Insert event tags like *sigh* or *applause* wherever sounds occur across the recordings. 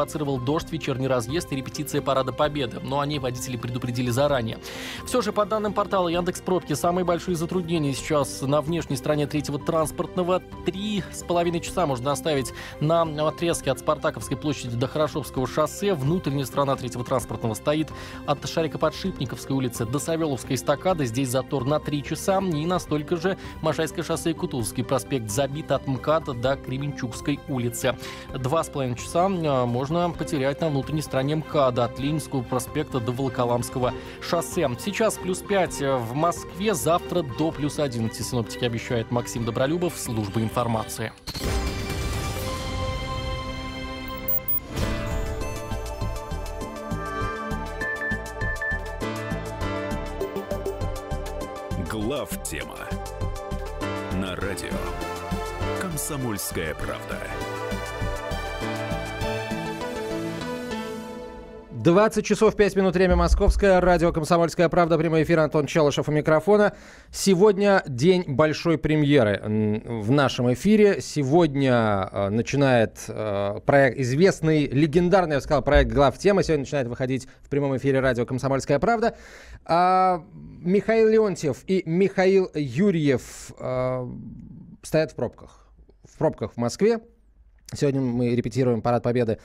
спровоцировал дождь, вечерний разъезд и репетиция Парада Победы, но они водители предупредили заранее. Все же, по данным портала Яндекс Пробки, самые большие затруднения сейчас на внешней стороне третьего транспортного. Три с половиной часа можно оставить на отрезке от Спартаковской площади до Хорошовского шоссе. Внутренняя сторона третьего транспортного стоит от Шарика-Подшипниковской улицы до Савеловской эстакады. Здесь затор на три часа. И настолько же Машайское шоссе и Кутузовский проспект забит от МКАДа до Кременчугской улицы. Два с половиной часа а, можно потерять на внутренней стороне МКАДа от Ленинского проспекта до Волоколамского шоссе. Сейчас плюс 5 в Москве, завтра до плюс 11. Синоптики обещает Максим Добролюбов, служба информации. Глав тема на радио Комсомольская правда. 20 часов 5 минут, время московское, радио «Комсомольская правда», прямой эфир, Антон Челышев у микрофона. Сегодня день большой премьеры в нашем эфире. Сегодня э, начинает э, проект, известный, легендарный, я бы сказал, проект «Глав тема». Сегодня начинает выходить в прямом эфире радио «Комсомольская правда». А Михаил Леонтьев и Михаил Юрьев э, стоят в пробках. В пробках в Москве. Сегодня мы репетируем Парад Победы.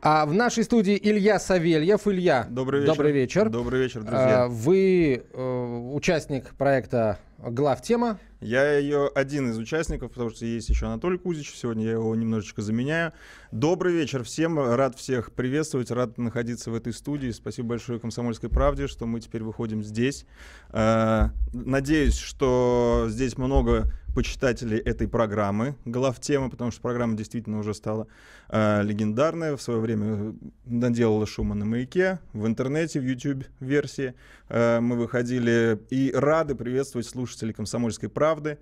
А в нашей студии Илья Савельев. Илья, добрый вечер. Добрый вечер, добрый вечер друзья. А, вы э, участник проекта «Глав тема». Я ее один из участников, потому что есть еще Анатолий Кузич. Сегодня я его немножечко заменяю. Добрый вечер всем. Рад всех приветствовать. Рад находиться в этой студии. Спасибо большое «Комсомольской правде», что мы теперь выходим здесь. Э, надеюсь, что здесь много почитателей этой программы «Глав тема», потому что программа действительно уже стала э, легендарная. В свое время наделала шума на «Маяке», в интернете, в YouTube-версии. Э, мы выходили и рады приветствовать слушателей «Комсомольской правды».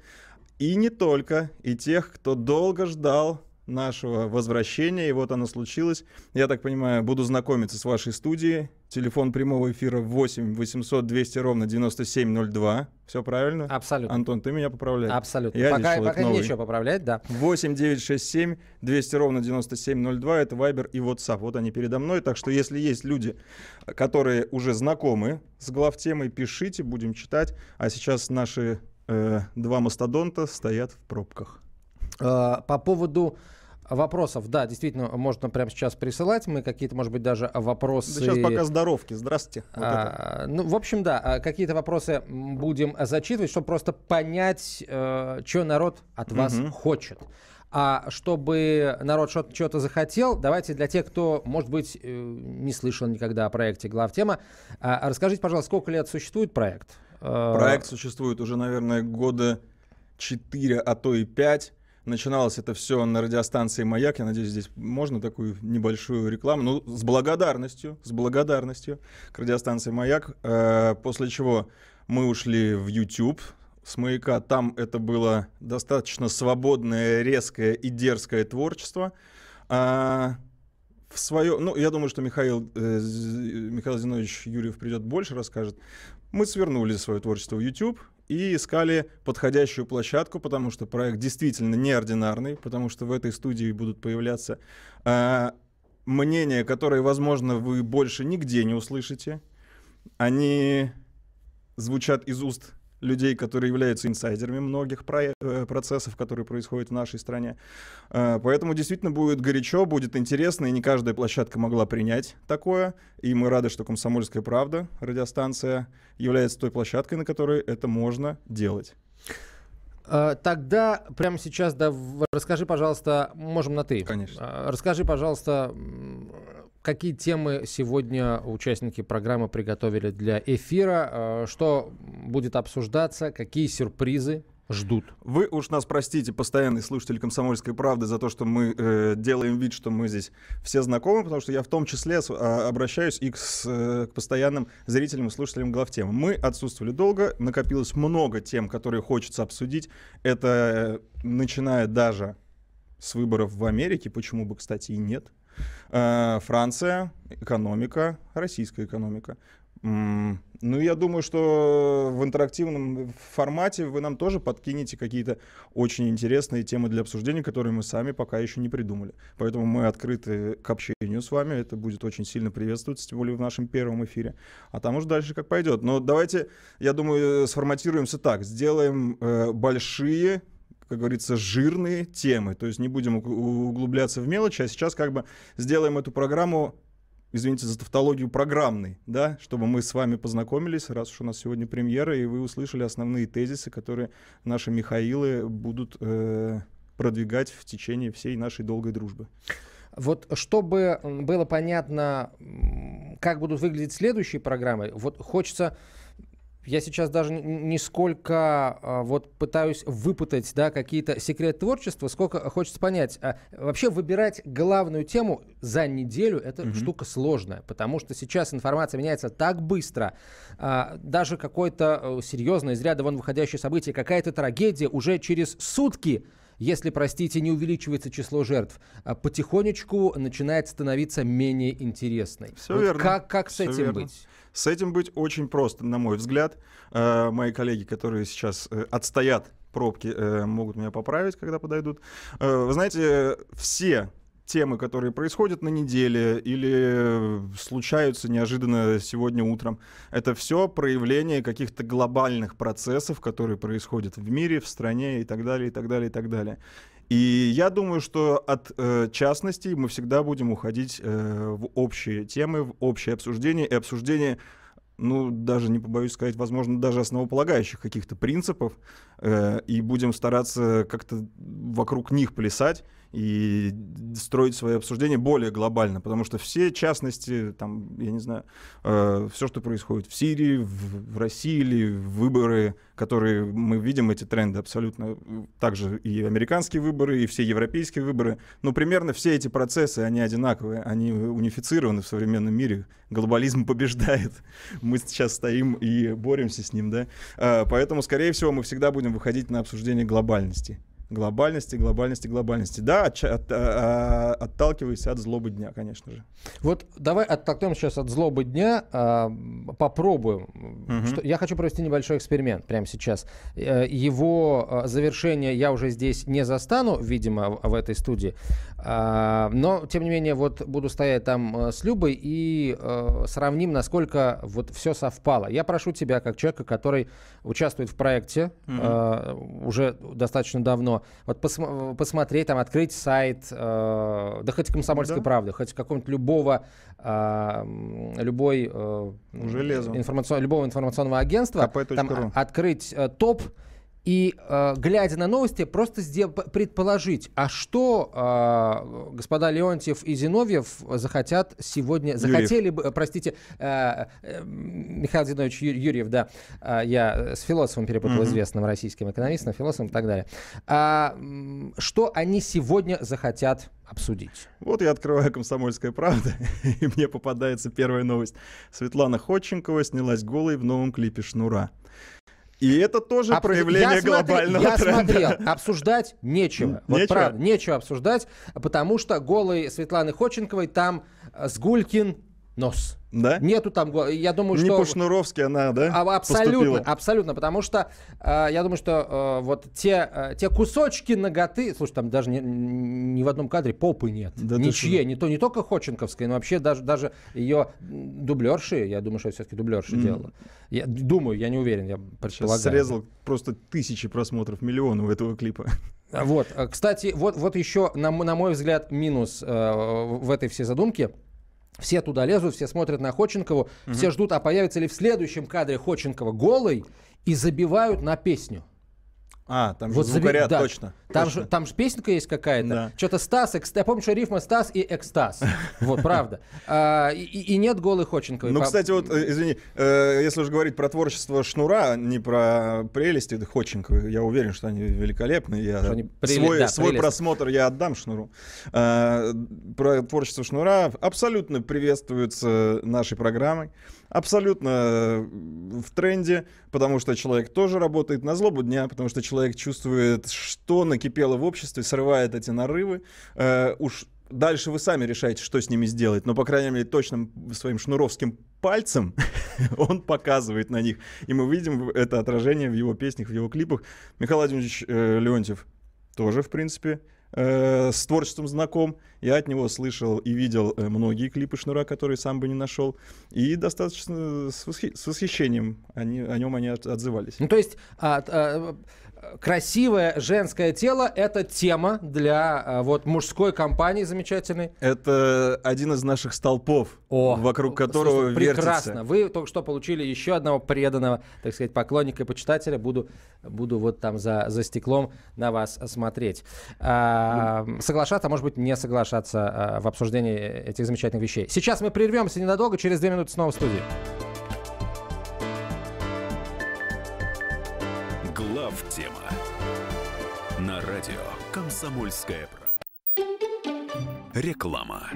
И не только, и тех, кто долго ждал нашего возвращения, и вот оно случилось. Я так понимаю, буду знакомиться с вашей студией. Телефон прямого эфира 8 800 200 ровно 9702. Все правильно? Абсолютно. Антон, ты меня поправляешь. Абсолютно. Я пока пока новый. нечего поправлять, да. 8 967 200 ровно 9702. Это Viber и WhatsApp. Вот они передо мной. Так что если есть люди, которые уже знакомы с главтемой, пишите, будем читать. А сейчас наши э, два мастодонта стоят в пробках. Э, по поводу Вопросов, да, действительно, можно прямо сейчас присылать. Мы какие-то, может быть, даже вопросы... Да сейчас пока здоровки, здравствуйте. Вот а, ну, в общем, да, а, какие-то вопросы будем зачитывать, чтобы просто понять, э, что народ от вас угу. хочет. А чтобы народ что-то захотел, давайте для тех, кто, может быть, э, не слышал никогда о проекте «Главтема», э, расскажите, пожалуйста, сколько лет существует проект? Э, проект существует уже, наверное, года 4, а то и 5. Начиналось это все на радиостанции «Маяк». Я надеюсь, здесь можно такую небольшую рекламу. Ну, с благодарностью, с благодарностью к радиостанции «Маяк». Э, после чего мы ушли в YouTube с «Маяка». Там это было достаточно свободное, резкое и дерзкое творчество. А в свое, ну, я думаю, что Михаил, э, Михаил Зинович Юрьев придет больше расскажет. Мы свернули свое творчество в YouTube, и искали подходящую площадку, потому что проект действительно неординарный, потому что в этой студии будут появляться э, мнения, которые, возможно, вы больше нигде не услышите. Они звучат из уст людей, которые являются инсайдерами многих про- э, процессов, которые происходят в нашей стране. Э, поэтому действительно будет горячо, будет интересно, и не каждая площадка могла принять такое. И мы рады, что «Комсомольская правда», радиостанция, является той площадкой, на которой это можно делать. Э, тогда прямо сейчас да, расскажи, пожалуйста, можем на ты. Конечно. Расскажи, пожалуйста, Какие темы сегодня участники программы приготовили для эфира? Э, что будет обсуждаться? Какие сюрпризы ждут. Вы уж нас простите, постоянный слушатель «Комсомольской правды», за то, что мы э, делаем вид, что мы здесь все знакомы, потому что я в том числе с, а, обращаюсь и к, с, э, к постоянным зрителям и слушателям главтем. Мы отсутствовали долго, накопилось много тем, которые хочется обсудить. Это э, начиная даже с выборов в Америке, почему бы, кстати, и нет. Э, Франция, экономика, российская экономика. Ну, я думаю, что в интерактивном формате вы нам тоже подкинете какие-то очень интересные темы для обсуждения, которые мы сами пока еще не придумали. Поэтому мы открыты к общению с вами. Это будет очень сильно приветствоваться, тем более в нашем первом эфире. А там уже дальше как пойдет. Но давайте, я думаю, сформатируемся так. Сделаем э, большие как говорится, жирные темы. То есть не будем уг- углубляться в мелочи, а сейчас как бы сделаем эту программу извините за тавтологию, программный, да, чтобы мы с вами познакомились, раз уж у нас сегодня премьера, и вы услышали основные тезисы, которые наши Михаилы будут э, продвигать в течение всей нашей долгой дружбы. Вот чтобы было понятно, как будут выглядеть следующие программы, вот хочется... Я сейчас даже не сколько а, вот пытаюсь выпытать да, какие-то секреты творчества, сколько хочется понять. а, вообще выбирать главную тему за неделю это Мгм. штука сложная, потому что сейчас информация меняется так быстро. а, даже какое-то э, серьезное, из ряда вон выходящее событие, какая-то трагедия уже через сутки если, простите, не увеличивается число жертв, потихонечку начинает становиться менее интересной. Всё Вот верно. Как, как с Всё этим верно. быть? С этим быть очень просто, на мой взгляд. Э, мои коллеги, которые сейчас э, отстоят пробки, э, могут меня поправить, когда подойдут. Вы знаете, все темы, которые происходят на неделе или случаются неожиданно сегодня утром, это все проявление каких-то глобальных процессов, которые происходят в мире, в стране и так далее, и так далее, и так далее. И я думаю, что от э, частностей мы всегда будем уходить э, в общие темы, в общее обсуждение и обсуждение, ну, даже не побоюсь сказать, возможно, даже основополагающих каких-то принципов, э, и будем стараться как-то вокруг них плясать и строить свои обсуждения более глобально, потому что все частности, там, я не знаю, все, что происходит в Сирии, в, в России или выборы, которые мы видим, эти тренды абсолютно, э, также и американские выборы, и все европейские выборы, но примерно все эти процессы, они одинаковые, они унифицированы в современном мире, глобализм побеждает, *laughs* мы сейчас стоим и боремся с ним, да, А, поэтому, скорее всего, мы всегда будем выходить на обсуждение глобальности. Глобальности, глобальности, глобальности. Да, отча- от- а- а- отталкиваясь от злобы дня, конечно же. Вот давай оттолкнем сейчас от злобы дня, а, попробуем. Мгм. Что- я хочу провести небольшой эксперимент прямо сейчас. Э, Его завершение я уже здесь не застану, видимо, в- этой студии. А, Но, тем не менее, вот буду стоять там э, с Любой и э, сравним, насколько вот все совпало. Я прошу тебя, как человека, который участвует в проекте э, уже достаточно давно, вот посм- посмотреть, там, открыть сайт, э, да хоть «Комсомольской Да. правды», хоть какого-нибудь любого, м, любой, э, информацион- любого информационного агентства, там открыть э, топ и, э, глядя на новости, просто предположить, а что э, господа Леонтьев и Зиновьев захотят сегодня, Юрьев. захотели бы, э, простите, э, э, Михаил Зинович Ю- Юрьев, да, э, я с философом перепутал, Мгм. известным российским экономистом, философом и так далее. А, что они сегодня захотят обсудить? Вот я открываю «Комсомольская правда», *laughs* и мне попадается первая новость. Светлана Ходченкова снялась голой в новом клипе «Шнура». И это тоже Обсу- проявление я смотри- глобального я тренда. смотрел, обсуждать нечего. Вот Нечего? правда, нечего обсуждать, потому что голой Светланы Ходченковой там Сгулькин нос. Да? Нету там, я думаю, Не что... по-шнуровски она, да? А, абсолютно, поступила? абсолютно, потому что э, я думаю, что э, вот те, э, те кусочки ноготы, слушай, там даже ни, ни в одном кадре попы нет, Да ничье, не то не только Ходченковской, но вообще даже даже ее дублерши, я думаю, что все-таки дублерши Мгм. делала. Я думаю, я не уверен, я Сейчас предполагаю. срезал просто тысячи просмотров, миллионы у этого клипа. А, Вот, э, кстати, вот, вот еще, на, на мой взгляд, минус э, в этой всей задумке. Все туда лезут, все смотрят на Ходченкову, все ждут, а появится ли в следующем кадре Ходченкова голый, и забивают на песню. А, там Вот же заби- звукоряд, да. точно. Там точно. же, там же песенка есть какая-то. Да. Что-то Стас, экс- я помню, что рифма Стас и экстаз. Вот, правда. *laughs* А, и, и нет голой Ходченковой. Ну, кстати, вот, э, извини, э, если уж говорить про творчество Шнура, не про прелести Ходченковой, я уверен, что они великолепны. Я Что они преле- свой да, свой просмотр я отдам Шнуру. Э, Про творчество Шнура абсолютно приветствуется нашей программой. Абсолютно э, в тренде, потому что человек тоже работает на злобу дня, потому что человек чувствует, что накипело в обществе, срывает эти нарывы. Э, уж дальше вы сами решаете, что с ними сделать, но, по крайней мере, точным своим шнуровским пальцем *laughs* он показывает на них. И мы видим это отражение в его песнях, в его клипах. Михаил Владимирович э, Леонтьев тоже, в принципе, э, с творчеством знаком. Я от него слышал и видел э, многие клипы Шнура, которые сам бы не нашел. И достаточно с, восхи- с восхищением они, о нем они от- отзывались. Ну, то есть а, а, красивое женское тело — это тема для а, вот мужской компании замечательной. Это один из наших столпов, О, вокруг которого слушайте, вертится. Прекрасно. Вы только что получили еще одного преданного, так сказать, поклонника и почитателя. Буду, буду вот там за, за стеклом на вас смотреть. А, соглашаться, а может быть не соглашаться а, в обсуждении этих замечательных вещей. Сейчас мы прервемся ненадолго, через две минуты снова в студии. Тема на радио Комсомольская правда. Реклама.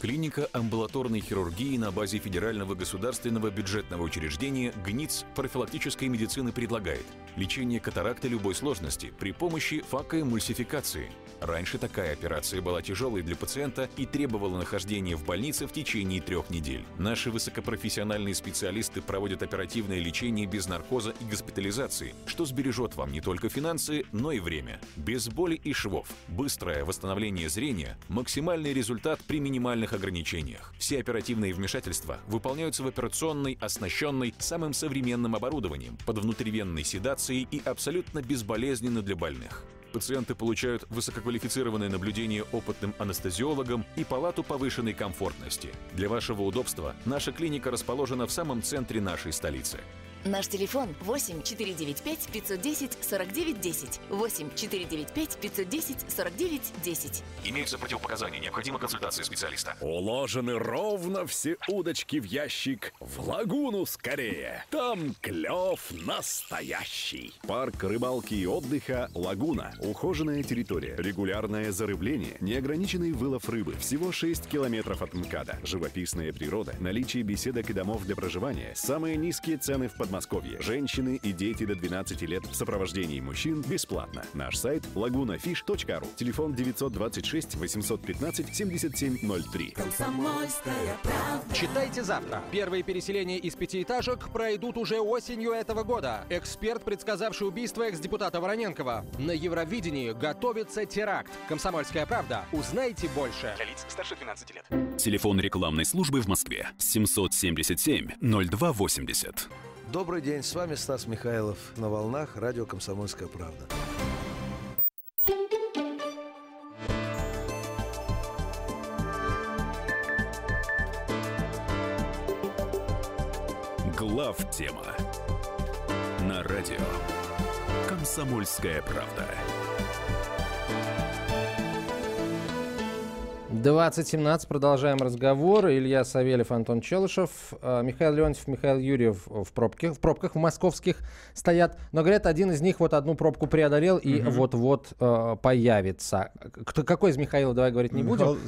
Клиника амбулаторной хирургии на базе Федерального государственного бюджетного учреждения ГНИЦ профилактической медицины предлагает лечение катаракты любой сложности при помощи факоэмульсификации. Раньше такая операция была тяжелой для пациента и требовала нахождения в больнице в течение трех недель. Наши высокопрофессиональные специалисты проводят оперативное лечение без наркоза и госпитализации, что сбережет вам не только финансы, но и время. Без боли и швов, быстрое восстановление зрения, максимальный результат при минимальных ограничениях. Все оперативные вмешательства выполняются в операционной, оснащенной самым современным оборудованием, под внутривенной седацией и абсолютно безболезненно для больных. Пациенты получают высококвалифицированное наблюдение опытным анестезиологом и палату повышенной комфортности. Для вашего удобства наша клиника расположена в самом центре нашей столицы. Наш телефон 8 495 510 49 10. 8 495 510 49 10. Имеются противопоказания, необходима консультация специалиста. Уложены ровно все удочки в ящик. В лагуну скорее. Там клев настоящий. Парк рыбалки и отдыха «Лагуна». Ухоженная территория, регулярное зарыбление, неограниченный вылов рыбы. Всего 6 километров от МКАДа. Живописная природа, наличие беседок и домов для проживания. Самые низкие цены в Подмосковье. Женщины и дети до 12 лет в сопровождении мужчин бесплатно. Наш сайт lagunafish.ru. Телефон 926 815 7703. Читайте завтра. Первые переселения из пятиэтажек пройдут уже осенью этого года. Эксперт, предсказавший убийство экс-депутата Вороненкова. На Евровидении готовится теракт. Комсомольская правда. Узнайте больше. Телефон рекламной службы в Москве 777 0280. Добрый день, с вами Стас Михайлов на волнах радио «Комсомольская правда». Глав тема на радио Комсомольская правда. 2017. Продолжаем разговор. Илья Савельев, Антон Челышев, э, Михаил Леонтьев, Михаил Юрьев в пробке, в пробках в московских стоят. Но, говорят, один из них вот одну пробку преодолел и вот-вот э, появится. Кто, какой из Михаила, давай говорить не будем. Михаил,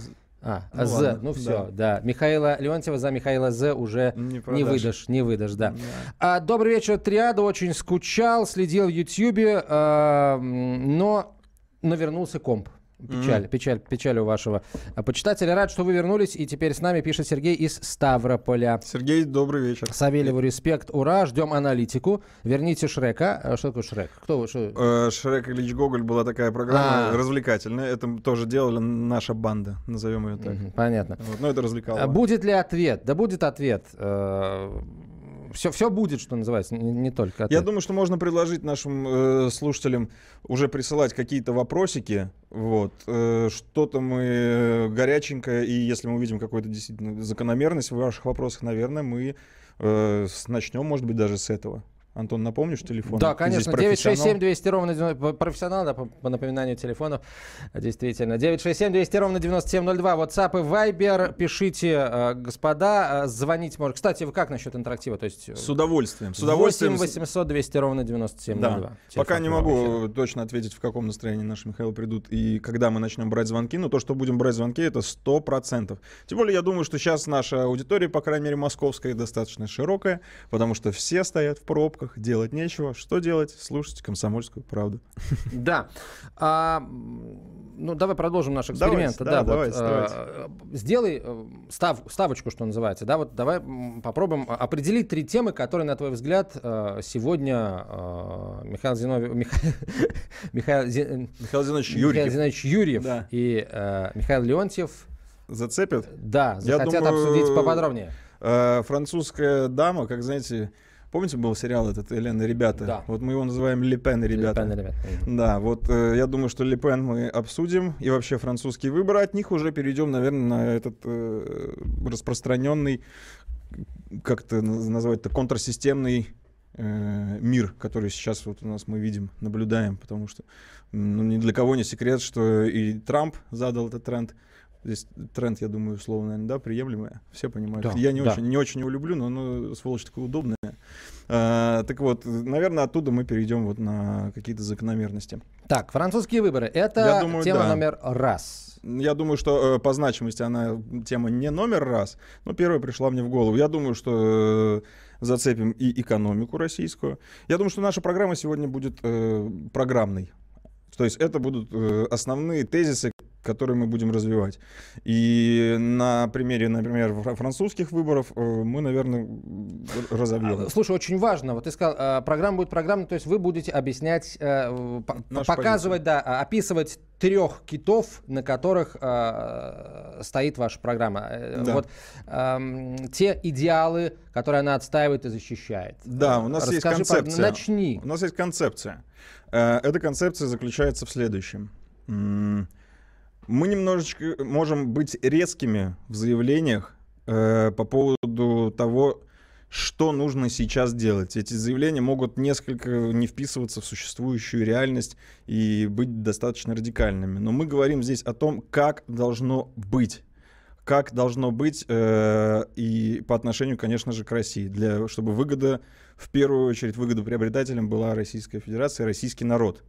А, Ну З, ладно, ну все, да. да. Михаила Леонтьева за Михаила З уже Не не, продашь. выдашь, не выдашь, да. А, добрый вечер, Триада, очень скучал, следил в Ютьюбе, а, но, но вернулся комп. Печаль, печаль, печаль у вашего а, почитателя. Рад, что вы вернулись, и теперь с нами пишет Сергей из Ставрополя. Сергей, добрый вечер. Савельеву респект, ура, ждем аналитику. Верните Шрека. А, Что такое Шрек? Кто вы? Что? Э, Шрек Ильич Гоголь была такая программа А. развлекательная. Это тоже делали наша банда, назовем ее так. Мгм, Понятно. Вот, но это развлекало. А Будет ли ответ? Да будет ответ. Все, все будет, что называется, не, не только ответ. Я думаю, что можно предложить нашим э, слушателям уже присылать какие-то вопросики. Вот. Э, что-то мы э, горяченькое, и если мы увидим какую-то действительно закономерность в ваших вопросах, наверное, мы э, начнем, может быть, даже с этого. Антон, напомнишь телефон? Да, конечно. профессионал. 967 200 ровно 90 профессионал, да, по, по напоминанию телефонов. Действительно. 967 200 ровно 9702. WhatsApp и Viber. Пишите, э, господа. э, Звонить можно. Кстати, вы как насчет интерактива? То есть... э, С удовольствием. С удовольствием. 8 800 200 ровно 9702. Да. Пока не могу эфира. точно ответить, в каком настроении наши Михаил придут и когда мы начнем брать звонки, но то, что будем брать звонки, это сто процентов. Тем более, я думаю, что сейчас наша аудитория, по крайней мере, московская, достаточно широкая, потому что все стоят в пробках, пробках, делать нечего. Что делать? Слушать комсомольскую правду. Да. А, ну, давай продолжим наш эксперимент. Давайте, да, да, давайте, вот, давайте. э, сделай э, став, ставочку, что называется. Да, вот давай попробуем определить три темы, которые, на твой взгляд, э, сегодня э, Михаил Зиновьев, *laughs* Миха- Михаил, Зи- Михаил Зинович Михаил Юрьев Зинович Юрьев Да. и э, Михаил Леонтьев, зацепит. да, Я захотят думаю, обсудить поподробнее. Э, французская дама, как знаете, помните был сериал этот Елена ребята? Да. Вот мы его называем Лепен ребята. Ле Пен, ребят. Да, вот э, я думаю, что Лепен мы обсудим и вообще французские выборы. От них уже перейдем, наверное, на этот э, распространенный, как это наз- назвать-то, контрсистемный э, мир, который сейчас вот у нас мы видим, наблюдаем, потому что ну, ни для кого не секрет, что и Трамп задал этот тренд. Здесь тренд, я думаю, слово, наверное, да, приемлемое. Все понимают. Да, я не, да. очень, не очень его люблю, но оно, сволочь, такое удобное. А, так вот, наверное, оттуда мы перейдем вот на какие-то закономерности. Так, французские выборы. Это думаю, тема да. номер раз. Я думаю, что э, по значимости она тема не номер раз, но первая пришла мне в голову. Я думаю, что э, зацепим и экономику российскую. Я думаю, что наша программа сегодня будет э, программной. То есть это будут э, основные тезисы, которые мы будем развивать. И на примере, например, фра- французских выборов э, мы, наверное, разобьем. А, Слушай, очень важно. Вот ты сказал, э, программа будет программной, то есть вы будете объяснять, э, Нашу показывать, да, а, описывать трех китов, на которых э, стоит ваша программа. Э, Да. Вот эм, те идеалы, которые она отстаивает и защищает. Да, у нас есть Расскажи, пожалуйста, концепция. Начни. У нас есть концепция. Э, Эта концепция заключается в следующем. Мы немножечко можем быть резкими в заявлениях э, по поводу того, что нужно сейчас делать. Эти заявления могут несколько не вписываться в существующую реальность и быть достаточно радикальными. Но мы говорим здесь о том, как должно быть как должно быть э, и по отношению, конечно же, к России, для, чтобы выгода, в первую очередь, выгода приобретателям была Российская Федерация, российский народ.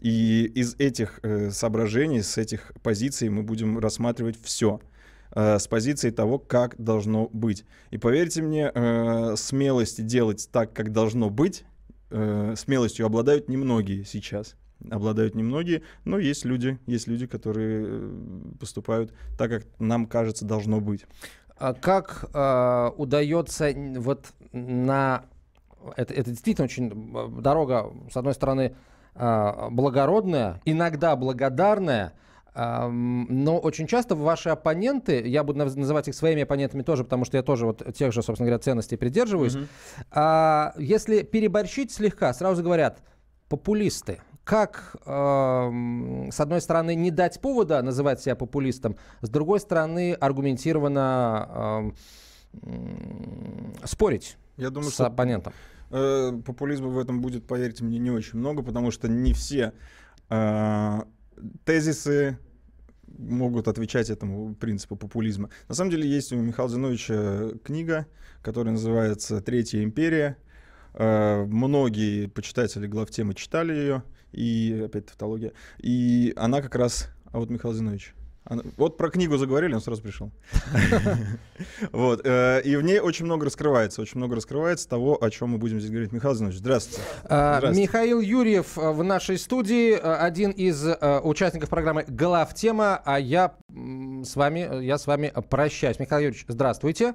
И из этих э, соображений, с этих позиций мы будем рассматривать все с позиции того, как должно быть. И поверьте мне, э, смелости делать так, как должно быть, э, смелостью обладают немногие сейчас. Обладают немногие, но есть люди, есть люди, которые э, поступают так, как нам кажется должно быть. А Как э, удается вот на... Это, это действительно очень э, дорога, с одной стороны, э, благородная, иногда благодарная, ам, но очень часто ваши оппоненты, я буду наз- называть их своими оппонентами тоже, потому что я тоже вот тех же, собственно говоря, ценностей придерживаюсь, а, если переборщить слегка, сразу говорят, популисты. Как, эм, с одной стороны, не дать повода называть себя популистом, с другой стороны, аргументированно м, спорить Я думаю, с что оппонентом? Э, популизма в этом будет, поверьте мне, не очень много, потому что не все э, тезисы могут отвечать этому принципу популизма. На самом деле есть у Михаила Зиновича книга, которая называется «Третья империя». Э, Многие почитатели главтемы читали ее, и опять тавтология. И она как раз... А вот Михаил Зинович. Вот про книгу заговорили, он сразу пришел. *laughs* Вот. э, И в ней очень много раскрывается, очень много раскрывается того, о чем мы будем здесь говорить. Михаил Зинович, здравствуйте. А. Михаил Юрьев а, в нашей студии, а, один из участников программы «Главтема», а я с вами, я с вами прощаюсь. Михаил Юрьевич, здравствуйте.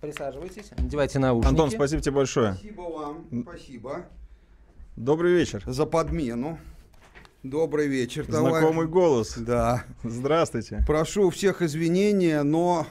Присаживайтесь, надевайте наушники. Антон, спасибо тебе большое. Спасибо вам, спасибо Добрый вечер. за подмену. Добрый вечер, товарищ. Знакомый голос. Да. Здравствуйте. Прошу всех извинения, но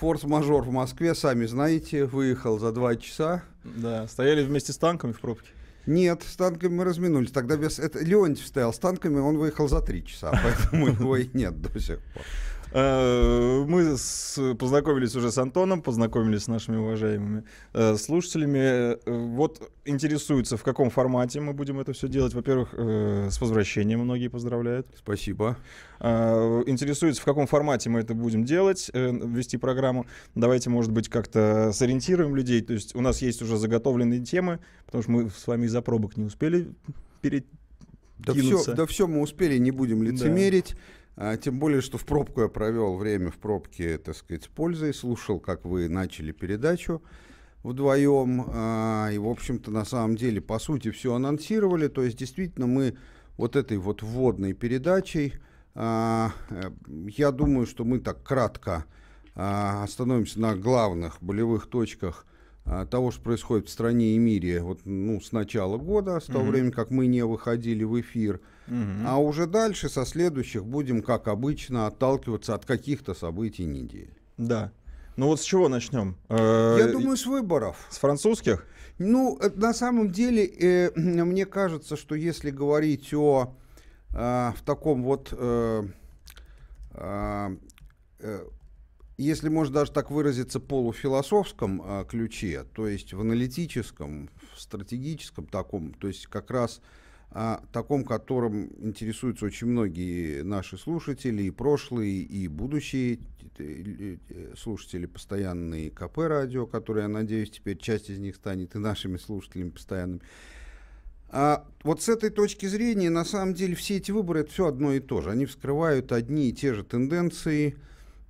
форс-мажор в Москве, сами знаете, выехал за два часа. Да, стояли вместе с танками в пробке. Нет, с танками мы разминулись. Тогда без... Это Леонтьев стоял с танками, он выехал за три часа, *laughs* поэтому его и нет до сих пор. Э, Мы с- познакомились уже с Антоном, познакомились с нашими уважаемыми э, слушателями. Э, Вот интересуются, в каком формате мы будем это все делать. Во-первых, э, с возвращением многие поздравляют. Спасибо. Э, Интересуются, в каком формате мы это будем делать, э, вести программу. Давайте, может быть, как-то сориентируем людей. То есть у нас есть уже заготовленные темы, потому что мы с вами из-за пробок не успели перед Да все, да все мы успели, не будем лицемерить. А, тем более, что в пробку я провел время в пробке, так сказать, с пользой, слушал, как вы начали передачу. вдвоем. А, и, в общем-то, на самом деле, по сути, все анонсировали. То есть, действительно, мы вот этой вот вводной передачей, а, э, я думаю, что мы так кратко остановимся на главных болевых точках того, что происходит в стране и мире вот, ну, с начала года, с того mm-hmm. времени, как мы не выходили в эфир. Mm-hmm. А уже дальше, со следующих, будем, как обычно, отталкиваться от каких-то событий недели. Да. Ну вот с чего начнем? Э, Я думаю, с выборов. С французских? Ну, э, на самом деле, э, *clears throat* мне кажется, что если говорить о э, в таком вот, э, э, э, если можно даже так выразиться, полуфилософском э, ключе, то есть в аналитическом, в стратегическом таком, то есть как раз о таком, которым интересуются очень многие наши слушатели, и прошлые, и будущие э, э, слушатели постоянные КП радио, которые, я надеюсь, теперь часть из них станет и нашими слушателями постоянными. А вот с этой точки зрения, на самом деле, все эти выборы это все одно и то же. Они вскрывают одни и те же тенденции.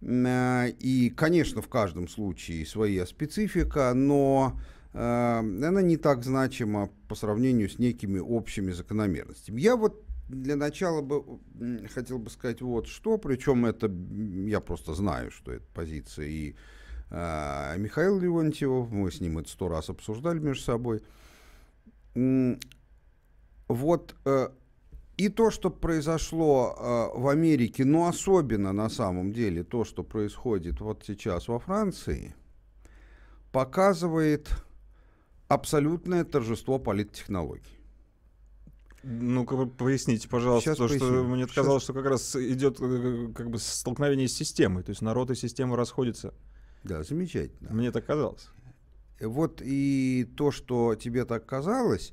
А, и, конечно, в каждом случае своя специфика, но Э, она не так значима по сравнению с некими общими закономерностями. Я вот для начала бы хотел бы сказать вот что, причем это я просто знаю, что это позиция и э, Михаила Леонтьева, мы с ним это сто раз обсуждали между собой. Вот э, и то, что произошло э, в Америке, но особенно на самом деле то, что происходит вот сейчас во Франции, показывает абсолютное торжество политтехнологий. Ну-ка, поясните, пожалуйста, Сейчас поясню. что мне казалось, что как раз идет э, как бы столкновение с системой, то есть народ и система расходятся. Да, замечательно. Мне так казалось. Вот и то, что тебе так казалось,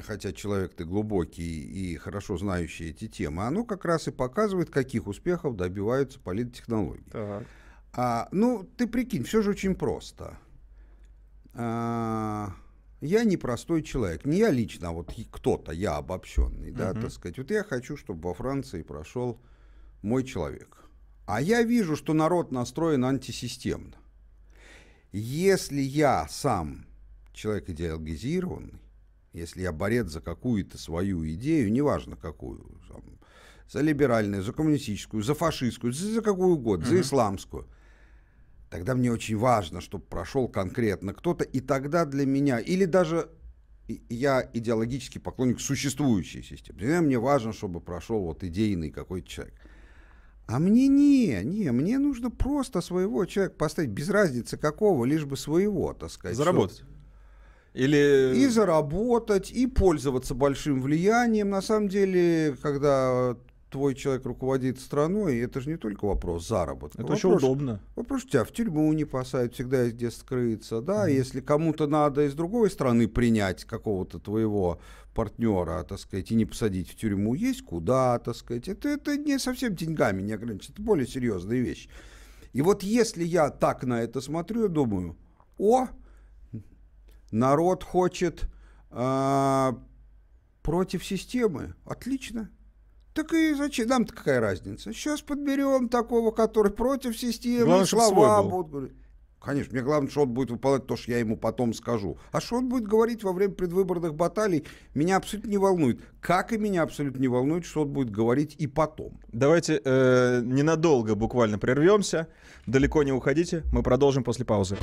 хотя человек ты глубокий и хорошо знающий эти темы, оно как раз и показывает, каких успехов добиваются политтехнологии. Так. А, ну, ты прикинь, все же очень просто. А, я не простой человек, не я лично, а вот кто-то, я обобщенный, uh-huh. да, так сказать. Вот я хочу, чтобы во Франции прошел мой человек. А я вижу, что народ настроен антисистемно. Если я сам человек идеологизированный, если я борец за какую-то свою идею, неважно какую, там, за либеральную, за коммунистическую, за фашистскую, за, за какую угодно, uh-huh. за исламскую – тогда мне очень важно, чтобы прошел конкретно кто-то, и тогда для меня, или даже я идеологический поклонник существующей системы, тогда мне важно, чтобы прошел вот идейный какой-то человек. А мне не, не, мне нужно просто своего человека поставить, без разницы какого, лишь бы своего, так сказать. Заработать. Или... И заработать, и пользоваться большим влиянием. На самом деле, когда твой человек руководит страной, это же не только вопрос заработка. Это вопрос, очень удобно. Вопрос, тебя в тюрьму не посадят, всегда есть где скрыться. Да, mm-hmm. если кому-то надо из другой страны принять какого-то твоего партнера, так сказать, и не посадить в тюрьму, есть куда, так сказать. Это, это не совсем деньгами не ограничено, это более серьезная вещь. И вот если я так на это смотрю, я думаю, о, народ хочет э, против системы, отлично, так и зачем? Нам-то какая разница? Сейчас подберем такого, который против системы, главное, слова будут говорить. Конечно, мне главное, что он будет выполнять то, что я ему потом скажу. А что он будет говорить во время предвыборных баталий, меня абсолютно не волнует. Как и меня абсолютно не волнует, что он будет говорить и потом. Давайте э, ненадолго буквально прервемся. Далеко не уходите. Мы продолжим после паузы.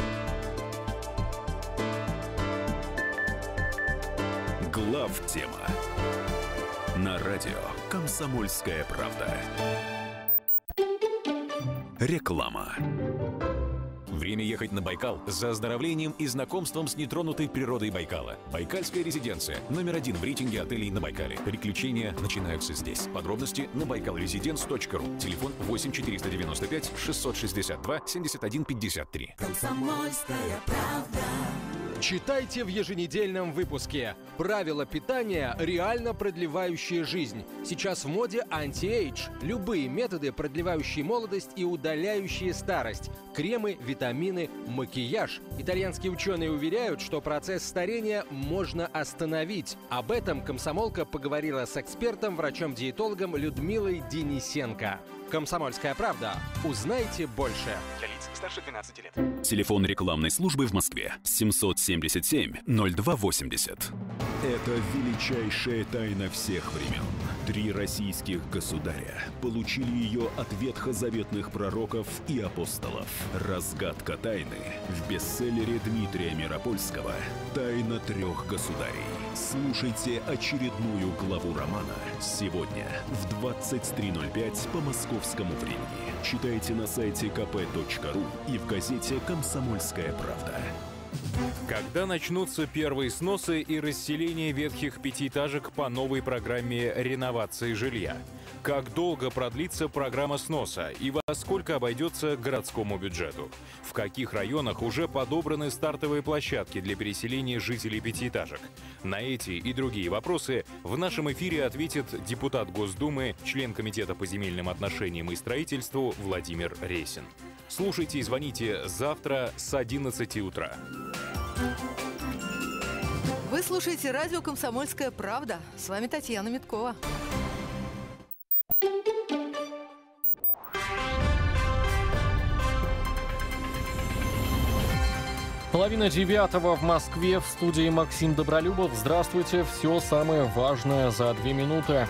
Тема на радио «Комсомольская правда». Реклама. Время ехать на Байкал за оздоровлением и знакомством с нетронутой природой Байкала. Байкальская резиденция. Номер один в рейтинге отелей на Байкале. Приключения начинаются здесь. Подробности на байкалрезиденс.ру. Телефон 8 495 662 71 53. Комсомольская правда. Читайте в еженедельном выпуске. Правила питания, реально продлевающие жизнь. Сейчас в моде anti-age. Любые методы, продлевающие молодость и удаляющие старость. Кремы, витамины, макияж. Итальянские ученые уверяют, что процесс старения можно остановить. Об этом комсомолка поговорила с экспертом, врачом-диетологом Людмилой Денисенко. Комсомольская правда. Узнайте больше. Старше 12 лет. Телефон рекламной службы в Москве 777 0280. Это величайшая тайна всех времен. Три российских государя получили ее от ветхозаветных пророков и апостолов. Разгадка тайны в бестселлере Дмитрия Миропольского «Тайна трех государей». Слушайте очередную главу романа сегодня в 23.05 по московскому времени. Читайте на сайте kp.ru и в газете «Комсомольская правда». Когда начнутся первые сносы и расселение ветхих пятиэтажек по новой программе реновации жилья? Как долго продлится программа сноса и во сколько обойдется городскому бюджету? В каких районах уже подобраны стартовые площадки для переселения жителей пятиэтажек? На эти и другие вопросы в нашем эфире ответит депутат Госдумы, член Комитета по земельным отношениям и строительству Владимир Рейсин. Слушайте и звоните завтра с 11 утра. Вы слушаете радио «Комсомольская правда». С вами Татьяна Миткова. Половина девятого в Москве в студии Максим Добролюбов. Здравствуйте. Все самое важное за две минуты.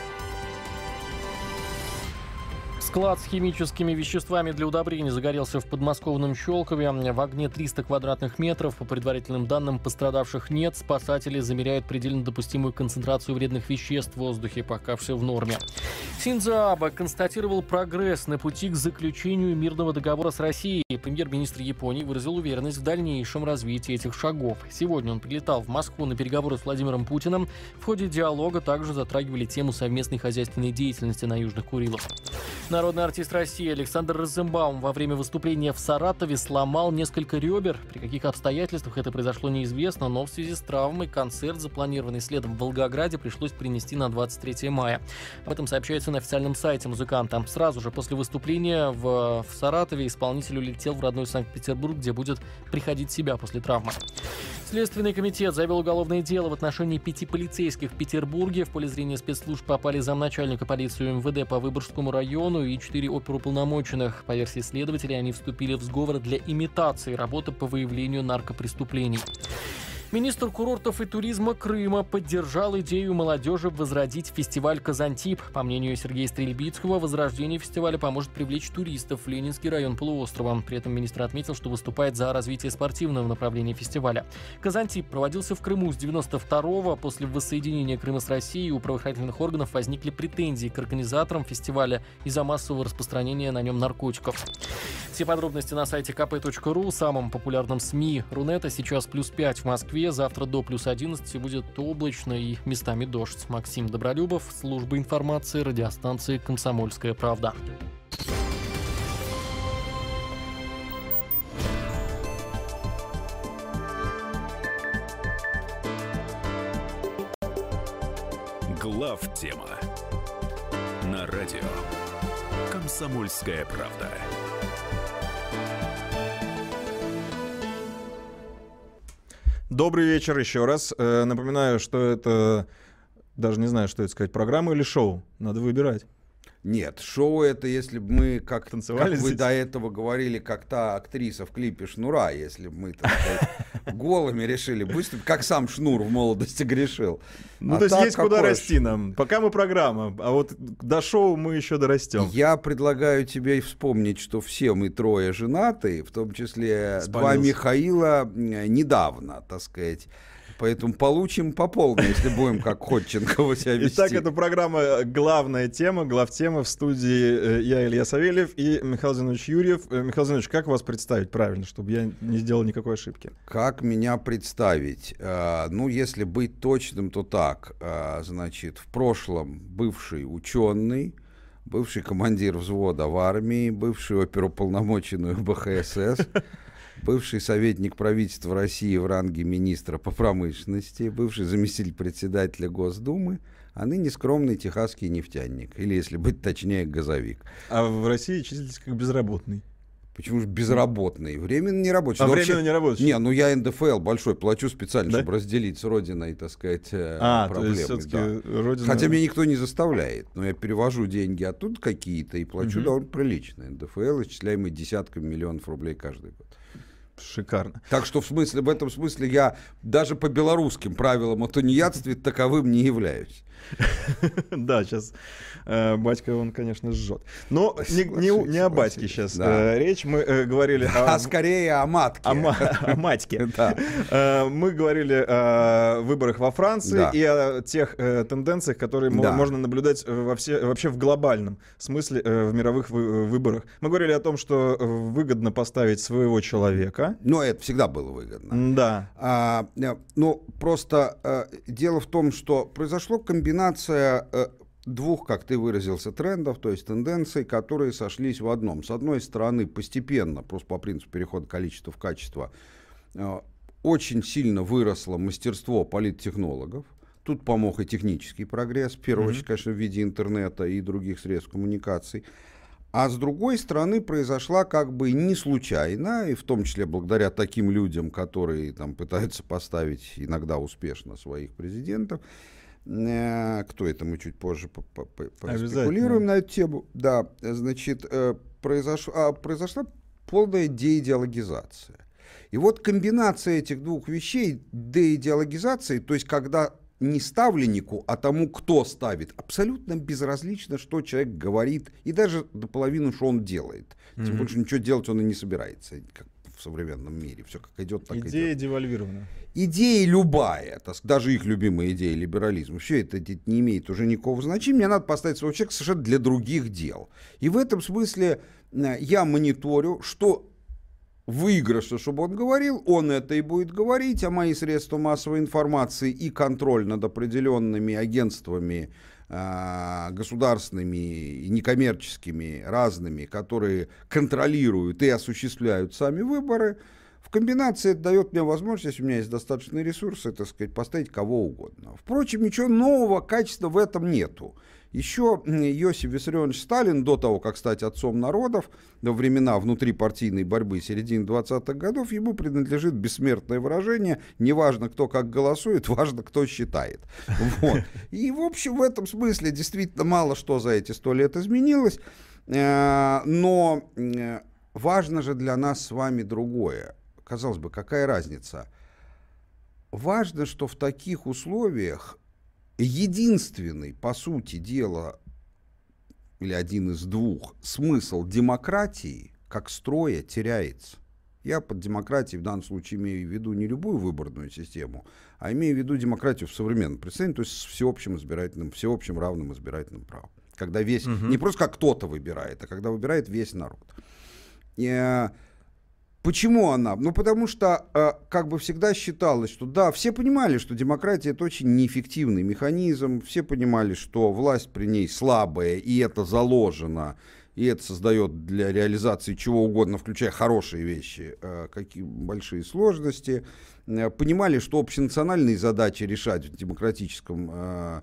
Склад с химическими веществами для удобрений загорелся в подмосковном Щелкове. В огне 300 квадратных метров. По предварительным данным, пострадавших нет. Спасатели замеряют предельно допустимую концентрацию вредных веществ в воздухе, пока все в норме. Синдзо Абе констатировал прогресс на пути к заключению мирного договора с Россией. Премьер-министр Японии выразил уверенность в дальнейшем развитии этих шагов. Сегодня он прилетал в Москву на переговоры с Владимиром Путиным. В ходе диалога также затрагивали тему совместной хозяйственной деятельности на Южных Курилах. Народный артист России Александр Розенбаум во время выступления в Саратове сломал несколько ребер. При каких обстоятельствах это произошло неизвестно, но в связи с травмой концерт, запланированный следом в Волгограде, пришлось принести на 23 мая. Об этом сообщается на официальном сайте музыканта. Сразу же после выступления в, в Саратове исполнитель улетел в родной Санкт-Петербург, где будет приходить себя после травмы. Следственный комитет завел уголовное дело в отношении пяти полицейских в Петербурге. В поле зрения спецслужб попали замначальника полиции МВД по Выборгскому району и четыре оперуполномоченных. По версии следователей, они вступили в сговор для имитации работы по выявлению наркопреступлений. Министр курортов и туризма Крыма поддержал идею молодежи возродить фестиваль «Казантип». По мнению Сергея Стрельбицкого, возрождение фестиваля поможет привлечь туристов в Ленинский район полуострова. При этом министр отметил, что выступает за развитие спортивного направления фестиваля. «Казантип» проводился в Крыму с 92-го. После воссоединения Крыма с Россией у правоохранительных органов возникли претензии к организаторам фестиваля из-за массового распространения на нем наркотиков. Все подробности на сайте kp.ru, самом популярном СМИ Рунета. Сейчас плюс 5 в Москве. Завтра до плюс 11 будет облачно и местами дождь. Максим Добролюбов, служба информации, радиостанции «Комсомольская правда». Глав тема на радио «Комсомольская правда». Добрый вечер еще раз. Э, напоминаю, что это даже не знаю, что это сказать, программа или шоу. Надо выбирать. Нет, шоу это, если бы мы, как, Танцевали как вы до этого говорили, как та актриса в клипе Шнура, если бы мы, так сказать, *laughs* голыми решили выступить, как сам Шнур в молодости грешил. Ну, А то есть есть куда расти нам. Пока мы программа, а вот до шоу мы еще дорастем. Я предлагаю тебе вспомнить, что все мы трое женаты, в том числе два Спалился. Михаила м, недавно, так сказать. Поэтому получим по полной, если будем как Ходченкова себя вести. Итак, это программа э, «Главная тема», главтема в студии э, я, Илья Савельев и Михаил Зинович Юрьев. Э, Михаил Зинович, как вас представить правильно, чтобы я не сделал никакой ошибки? Как меня представить? Ну, если быть точным, то так. Значит, в прошлом бывший ученый, бывший командир взвода в армии, бывший оперуполномоченный БХСС, бывший советник правительства России в ранге министра по промышленности, бывший заместитель председателя Госдумы, а ныне скромный техасский нефтяник, или, если быть точнее, газовик. А в России числитесь как безработный. Почему же безработный? Временно не рабочий. А Ну, временно не рабочий? Не, ну я НДФЛ большой плачу специально, Да? чтобы разделить с родиной, так сказать, э, А, проблемы. да. родина- Хотя меня никто не заставляет, но я перевожу деньги оттуда какие-то и плачу Мгм. довольно прилично. НДФЛ, исчисляемый десятками миллионов рублей каждый год. Шикарно. Так что в смысле, в этом смысле я даже по белорусским правилам о тунеядстве таковым не являюсь. *laughs* Да, сейчас батька он, конечно, жжет. Но не, о батьке сейчас Да. речь. Мы э, говорили о... А скорее о матке. О, ма- о матьке. *laughs* Э, Мы говорили о выборах во Франции и о тех э, тенденциях, которые можно наблюдать э, вообще в глобальном смысле э, в мировых вы- выборах. Мы говорили о том, что э, выгодно поставить своего человека. Но это всегда было выгодно. Да. А, э, ну, просто э, дело в том, что произошла комбинация э, двух, как ты выразился, трендов, то есть тенденций, которые сошлись в одном. С одной стороны, постепенно, просто по принципу перехода количества в качество, э, очень сильно выросло мастерство политтехнологов. Тут помог и технический прогресс, в первую очередь, конечно, в виде интернета и других средств коммуникаций. А с другой стороны, произошла как бы не случайно, и в том числе благодаря таким людям, которые там пытаются поставить иногда успешно своих президентов. Э, Кто это, мы чуть позже поспекулируем на эту тему. Да, значит, э, произош- а, произошла полная деидеологизация. И вот комбинация этих двух вещей, деидеологизации, то есть когда не ставленнику, а тому, кто ставит, абсолютно безразлично, что человек говорит, и даже до половины, что он делает. Тем Мгм. больше ничего делать он и не собирается, как в современном мире. Все как идет, так идет Идея девальвирована. идея любая, даже их любимая идея либерализма, все это не имеет уже никакого значения. Мне надо поставить своего человека совершенно для других дел. И в этом смысле э, я мониторю, что выигрышно, чтобы он говорил, он это и будет говорить, а мои средства массовой информации и контроль над определенными агентствами государственными и некоммерческими разными, которые контролируют и осуществляют сами выборы, в комбинации это дает мне возможность, если у меня есть достаточные ресурсы, так сказать, поставить кого угодно. Впрочем, ничего нового качества в этом нету. Еще Иосиф Виссарионович Сталин, до того, как стать отцом народов, во времена внутрипартийной борьбы середины 20-х годов, ему принадлежит бессмертное выражение «неважно, кто как голосует, *laughs* важно, кто считает». Вот. *laughs* И, в общем, в этом смысле действительно мало что за эти сто лет изменилось, Э, но э, важно же для нас с вами другое. Казалось бы, какая разница? Важно, что в таких условиях единственный, по сути дела, или один из двух, смысл демократии как строя теряется. Я под демократией в данном случае имею в виду не любую выборную систему, а имею в виду демократию в современном представлении, то есть с всеобщим избирательным, всеобщим равным избирательным правом. Когда весь, Мгм. не просто как кто-то выбирает, а когда выбирает весь народ. И, э, Почему она? Ну, потому что, э, как бы всегда считалось, что да, все понимали, что демократия это очень неэффективный механизм, все понимали, что власть при ней слабая, и это заложено, и это создает для реализации чего угодно, включая хорошие вещи, э, какие большие сложности. Э, Понимали, что общенациональные задачи решать в демократическом э,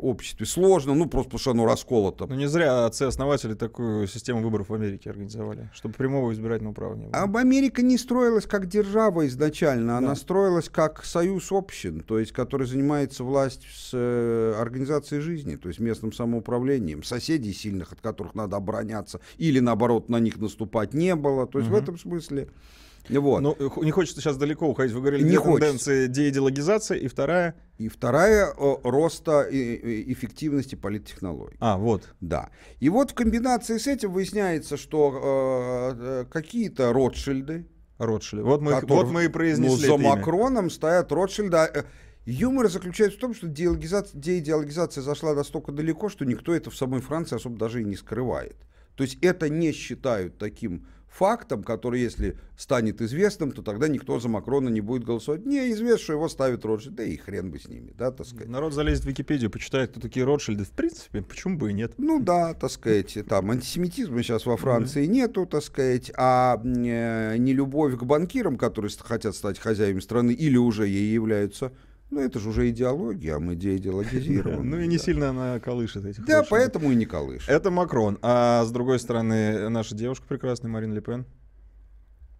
обществе сложно, ну, просто потому что оно расколото Ну не зря отцы-основатели такую систему выборов в Америке организовали, чтобы прямого избирательного права не было. А Америка не строилась как держава изначально, она Да. строилась как союз общин, то есть который занимается власть с э, организацией жизни, то есть местным самоуправлением. Соседей сильных, от которых надо обороняться, или наоборот на них наступать не было. То есть в Мгм. этом смысле. Вот. Ну, э, не хочется сейчас далеко уходить. Вы говорили, Не две хочется. тенденции деидеологизация, и вторая... И вторая о, роста и- и эффективности политтехнологий. А, вот. Да. И вот в комбинации с этим выясняется, что э, э, какие-то Ротшильды, Ротшильд. Вот мы, которых, вот мы и произнесли Ну, за имя. Макроном стоят Ротшильды. А, э, Юмор заключается в том, что деидеологизация, деидеологизация зашла настолько далеко, что никто это в самой Франции особо даже и не скрывает. То есть это не считают таким фактом, который, если станет известным, то тогда никто за Макрона не будет голосовать. Не, известно, что его ставит Ротшильд, да и хрен бы с ними, да, так сказать. Народ залезет в Википедию, почитает, кто такие Ротшильды. В принципе, почему бы и нет? Ну да, так сказать, там антисемитизма сейчас во Франции нету, так сказать, а э, нелюбовь к банкирам, которые хотят стать хозяевами страны или уже ей являются, Ну, это же уже идеология, а мы деидеологизированы. *laughs* Ну и не сильно она колышет этих Да, поэтому и не колышет. Это Макрон. А с другой стороны, наша девушка прекрасная, Марин Ле Пен.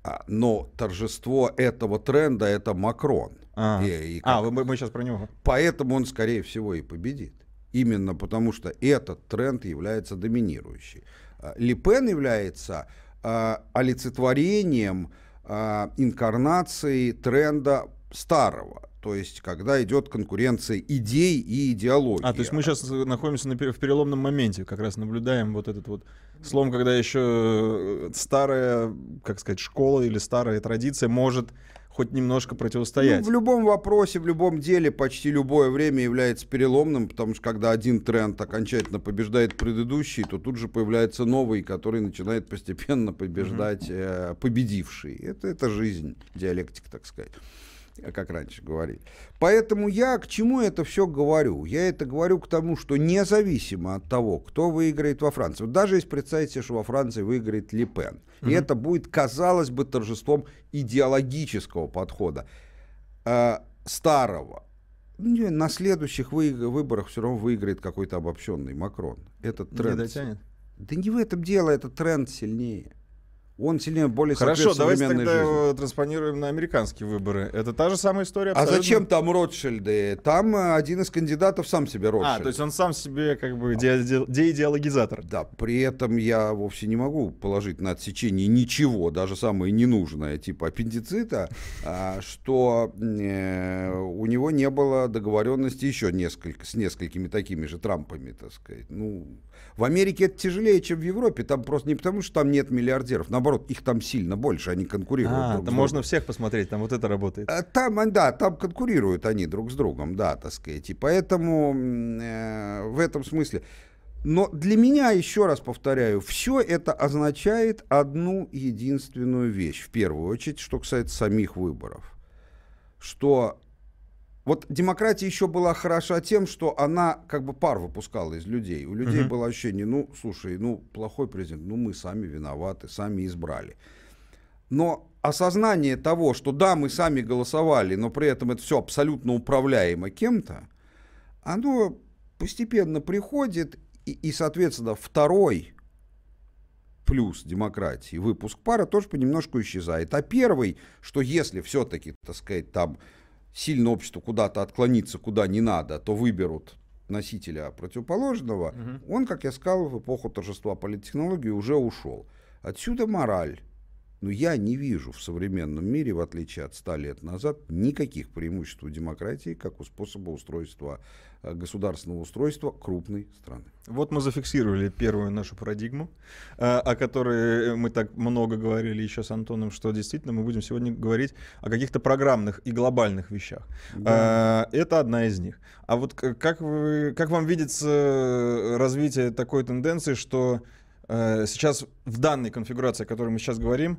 А, Но торжество этого тренда это Макрон. А, И- и а вы- мы сейчас про него. Поэтому он, скорее всего, и победит. Именно потому, что этот тренд является доминирующий. А, Ле Пен является а, олицетворением инкарнации тренда старого. То есть, когда идет конкуренция идей и идеологии. А, то есть мы сейчас находимся на в переломном моменте, как раз наблюдаем вот этот вот слом, когда еще э, старая, как сказать, школа или старая традиция может хоть немножко противостоять. Ну, в любом вопросе, в любом деле почти любое время является переломным, потому что когда один тренд окончательно побеждает предыдущий, то тут же появляется новый, который начинает постепенно побеждать э, победивший. Это, это жизнь, диалектика, так сказать как раньше говорили. Поэтому я к чему это все говорю? Я это говорю к тому, что независимо от того, кто выиграет во Франции, вот даже если представить себе, что во Франции выиграет Ле Пен, и это будет, казалось бы, торжеством идеологического подхода, э, старого, не, на следующих вы- выборах все равно выиграет какой-то обобщенный Макрон. Этот Не тренд. дотянет. Да не в этом дело, этот тренд сильнее. Он сильнее, более Хорошо, давайте тогда жизни. транспонируем на американские выборы. Это та же самая история А абсолютно? зачем там Ротшильды? Там э, один из кандидатов сам себе Ротшильд. А, то есть он сам себе как бы де- де- деидеологизатор. Да, при этом я вовсе не могу положить на отсечение ничего, даже самое ненужное, типа аппендицита, а, что э, у него не было договоренности еще несколько, с несколькими такими же Трампами, так сказать. Ну, в Америке это тяжелее, чем в Европе. Там просто не потому, что там нет миллиардеров. Наоборот, их там сильно больше, они конкурируют А, друг там с можно всех посмотреть, там вот это работает. А Там, а, да, там конкурируют они друг с другом, да, так сказать. И поэтому э, в этом смысле. Но для меня, еще раз повторяю, все это означает одну единственную вещь, в первую очередь, что касается самих выборов. Что вот демократия еще была хороша тем, что она как бы пар выпускала из людей. У людей Мгм. было ощущение, ну, слушай, ну, плохой президент, ну, мы сами виноваты, сами избрали. Но осознание того, что да, мы сами голосовали, но при этом это все абсолютно управляемо кем-то, оно постепенно приходит, и, и, соответственно, второй плюс демократии, выпуск пара тоже понемножку исчезает. А первый, что если все-таки, так сказать, там сильно общество куда-то отклонится, куда не надо, то выберут носителя противоположного, он, как я сказал, в эпоху торжества политтехнологии уже ушел. Отсюда мораль. Но я не вижу в современном мире, в отличие от 100 лет назад, никаких преимуществ у демократии, как у способа устройства э, государственного устройства крупной страны. Вот мы зафиксировали первую нашу парадигму, э, о которой мы так много говорили еще с Антоном, что действительно мы будем сегодня говорить о каких-то программных и глобальных вещах. Да. Э, Это одна из них. А вот как, вы, как вам видится развитие такой тенденции, что э, сейчас в данной конфигурации, о которой мы сейчас говорим,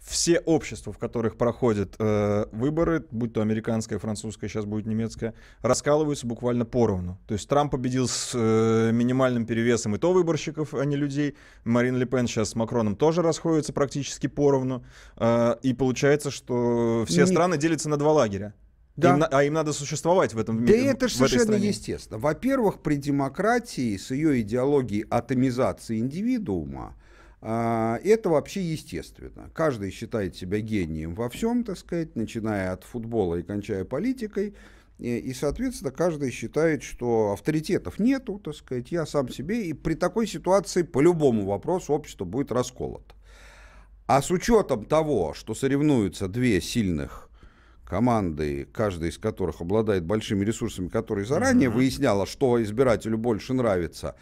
все общества, в которых проходят э, выборы, будь то американское, французское, сейчас будет немецкое, раскалываются буквально поровну. То есть Трамп победил с э, минимальным перевесом и то выборщиков, а не людей. Марин Ле Пен сейчас с Макроном тоже расходятся практически поровну. Э, и получается, что все страны делятся на два лагеря. Да. Им а им надо существовать в этом Да ми- и это в же совершенно стране. естественно. Во-первых, при демократии с ее идеологией атомизации индивидуума а, это вообще естественно. Каждый считает себя гением во всем, так сказать, начиная от футбола и кончая политикой. И, и, соответственно, каждый считает, что авторитетов нету, так сказать, я сам себе. И при такой ситуации по любому вопросу общество будет расколото. А с учетом того, что соревнуются две сильных команды, каждая из которых обладает большими ресурсами, которые заранее Мгм. выясняла, что избирателю больше нравится,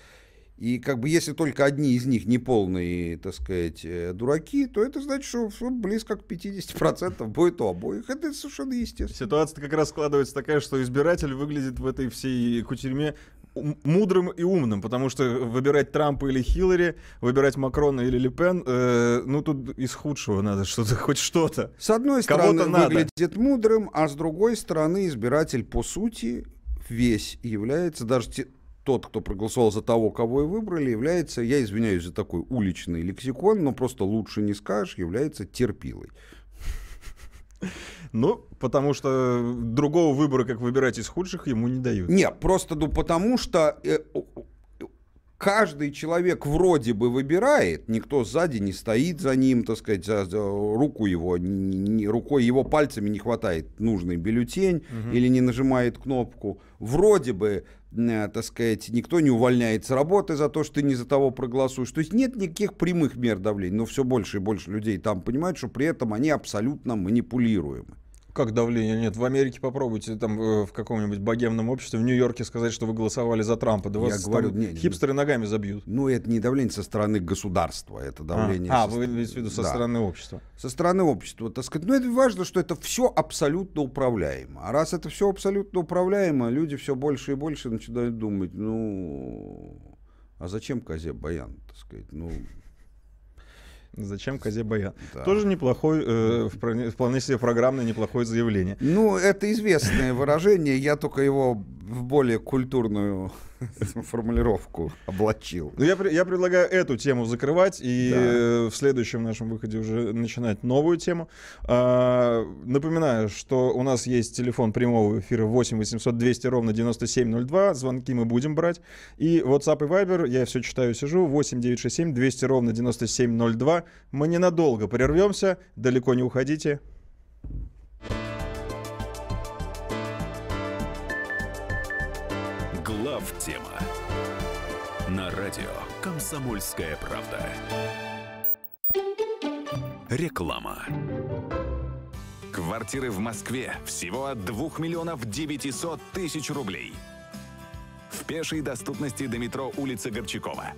и как бы если только одни из них не полные, так сказать, э, дураки, то это значит, что близко к 50% будет у обоих. Это совершенно естественно. Ситуация как раз складывается такая, что избиратель выглядит в этой всей кутерьме мудрым и умным, потому что выбирать Трампа или Хиллари, выбирать Макрона или Ле Пен, э, ну тут из худшего надо *laughs* что-то, хоть что-то. С одной стороны, надо. выглядит мудрым, а с другой стороны, избиратель по сути весь является, даже те- тот, кто проголосовал за того, кого и выбрали, является, я извиняюсь за такой уличный лексикон, но просто лучше не скажешь, является терпилой. *laughs* Ну, потому что другого выбора, как выбирать из худших, ему не дают. Нет, просто ну потому что э, каждый человек вроде бы выбирает, никто сзади не стоит за ним, так сказать, за, за руку его, не, рукой его пальцами не хватает нужный бюллетень угу. или не нажимает кнопку. Вроде бы, так сказать, никто не увольняет с работы за то, что ты не за того проголосуешь. То есть нет никаких прямых мер давления, но все больше и больше людей там понимают, что при этом они абсолютно манипулируемы. Как давление? Нет, в Америке попробуйте там э, в каком-нибудь богемном обществе, в Нью-Йорке сказать, что вы голосовали за Трампа. Да Я вас говорю, там не, хипстеры ногами забьют. Ну, это не давление со стороны государства, это давление... А, а со... вы имеете в виду со да. стороны общества? Со стороны общества, так сказать. Ну, это важно, что это все абсолютно управляемо. А раз это все абсолютно управляемо, люди все больше и больше начинают думать, ну, а зачем козе баян, так сказать, ну... Зачем козе баян? Да. Тоже неплохой, э, вполне себе программное неплохое заявление. Ну, это известное выражение, я только его в более культурную *laughs* формулировку облачил. Ну, я, я предлагаю эту тему закрывать и да. в следующем нашем выходе уже начинать новую тему. А, напоминаю, что у нас есть телефон прямого эфира 8 800 200 ровно 9702. Звонки мы будем брать. И WhatsApp и Viber, я все читаю, сижу, 8 967 200 ровно 9702. Мы ненадолго прервемся, далеко не уходите. Комсомольская правда. Реклама. Квартиры в Москве всего от 2 миллионов 900 тысяч рублей. В пешей доступности до метро улица Горчакова.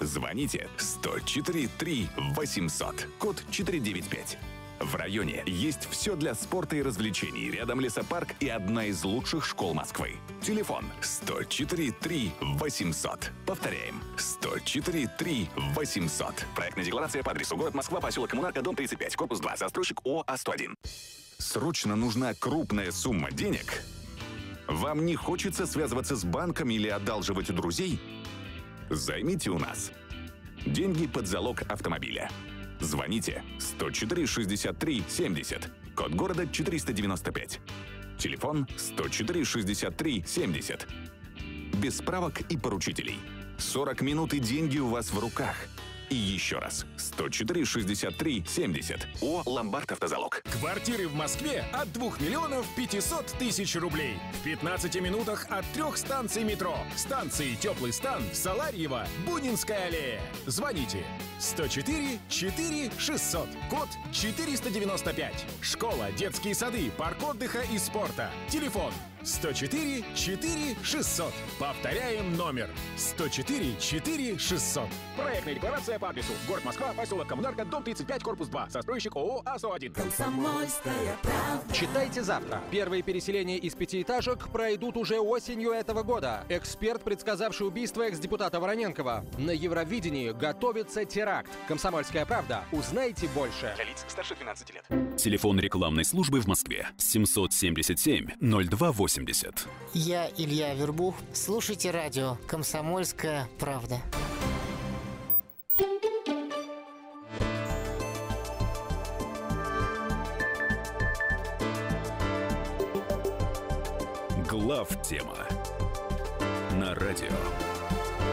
Звоните 104 3 800, код 495. В районе есть все для спорта и развлечений. Рядом лесопарк и одна из лучших школ Москвы. Телефон 104 3 800. Повторяем. 104 3 800. Проектная декларация по адресу город Москва, поселок Коммунарка, дом 35, корпус 2, застройщик ОА-101. Срочно нужна крупная сумма денег? Вам не хочется связываться с банком или одалживать у друзей? Займите у нас. Деньги под залог автомобиля. Звоните 104 63 70, код города 495. Телефон 104 63 70. Без справок и поручителей. 40 минут и деньги у вас в руках – и еще раз. 104 63 70. О, Ломбард Автозалог. Квартиры в Москве от 2 миллионов 500 тысяч рублей. В 15 минутах от трех станций метро. Станции Теплый стан, Саларьево, Бунинская аллея. Звоните 104 4 600. Код 495. Школа, детские сады, парк отдыха и спорта. Телефон 104 4 600. Повторяем номер 104 4 600. Проектная декларация по адресу город Москва, поселок Коммунарка, дом 35, корпус 2. Застройщик ООО АСО-1. Комсомольская правда. Читайте завтра. Первые переселения из пятиэтажек пройдут уже осенью этого года. Эксперт, предсказавший убийство экс-депутата Вороненкова. На Евровидении готовится теракт. Комсомольская правда. Узнайте больше. Для лиц старше 12 лет. Телефон рекламной службы в Москве. 777 0280. Я Илья Вербух. Слушайте радио «Комсомольская правда». Глав тема на радио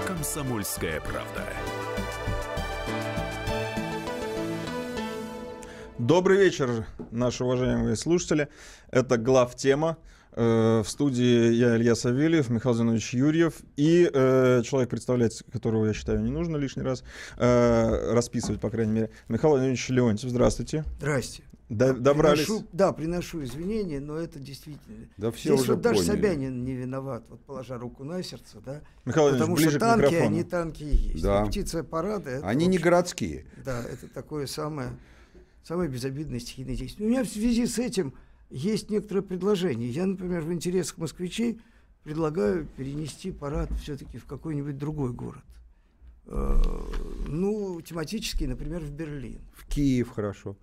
«Комсомольская правда». Добрый вечер, наши уважаемые слушатели. Это глав тема. Э, в студии я Илья Савельев, Михаил Зинович Юрьев и э, человек, представлять которого, я считаю, не нужно лишний раз э, расписывать, по крайней мере, Михаил Леонидович Леонтьев. Здравствуйте. Здрасте. До, добрались. Приношу, да, приношу извинения, но это действительно. Да все Здесь уже вот даже поняли. Собянин не виноват, вот положа руку на сердце, да. Михаил Потому ближе что танки, микрофону. они танки и есть. Да. И птица парада. это, Они не городские. Да, это такое самое, самое безобидное стихийное действие. У меня в связи с этим есть некоторые предложения. Я, например, в интересах москвичей предлагаю перенести парад все-таки в какой-нибудь другой город. Э, Ну, тематический, например, в Берлин. В Киев хорошо.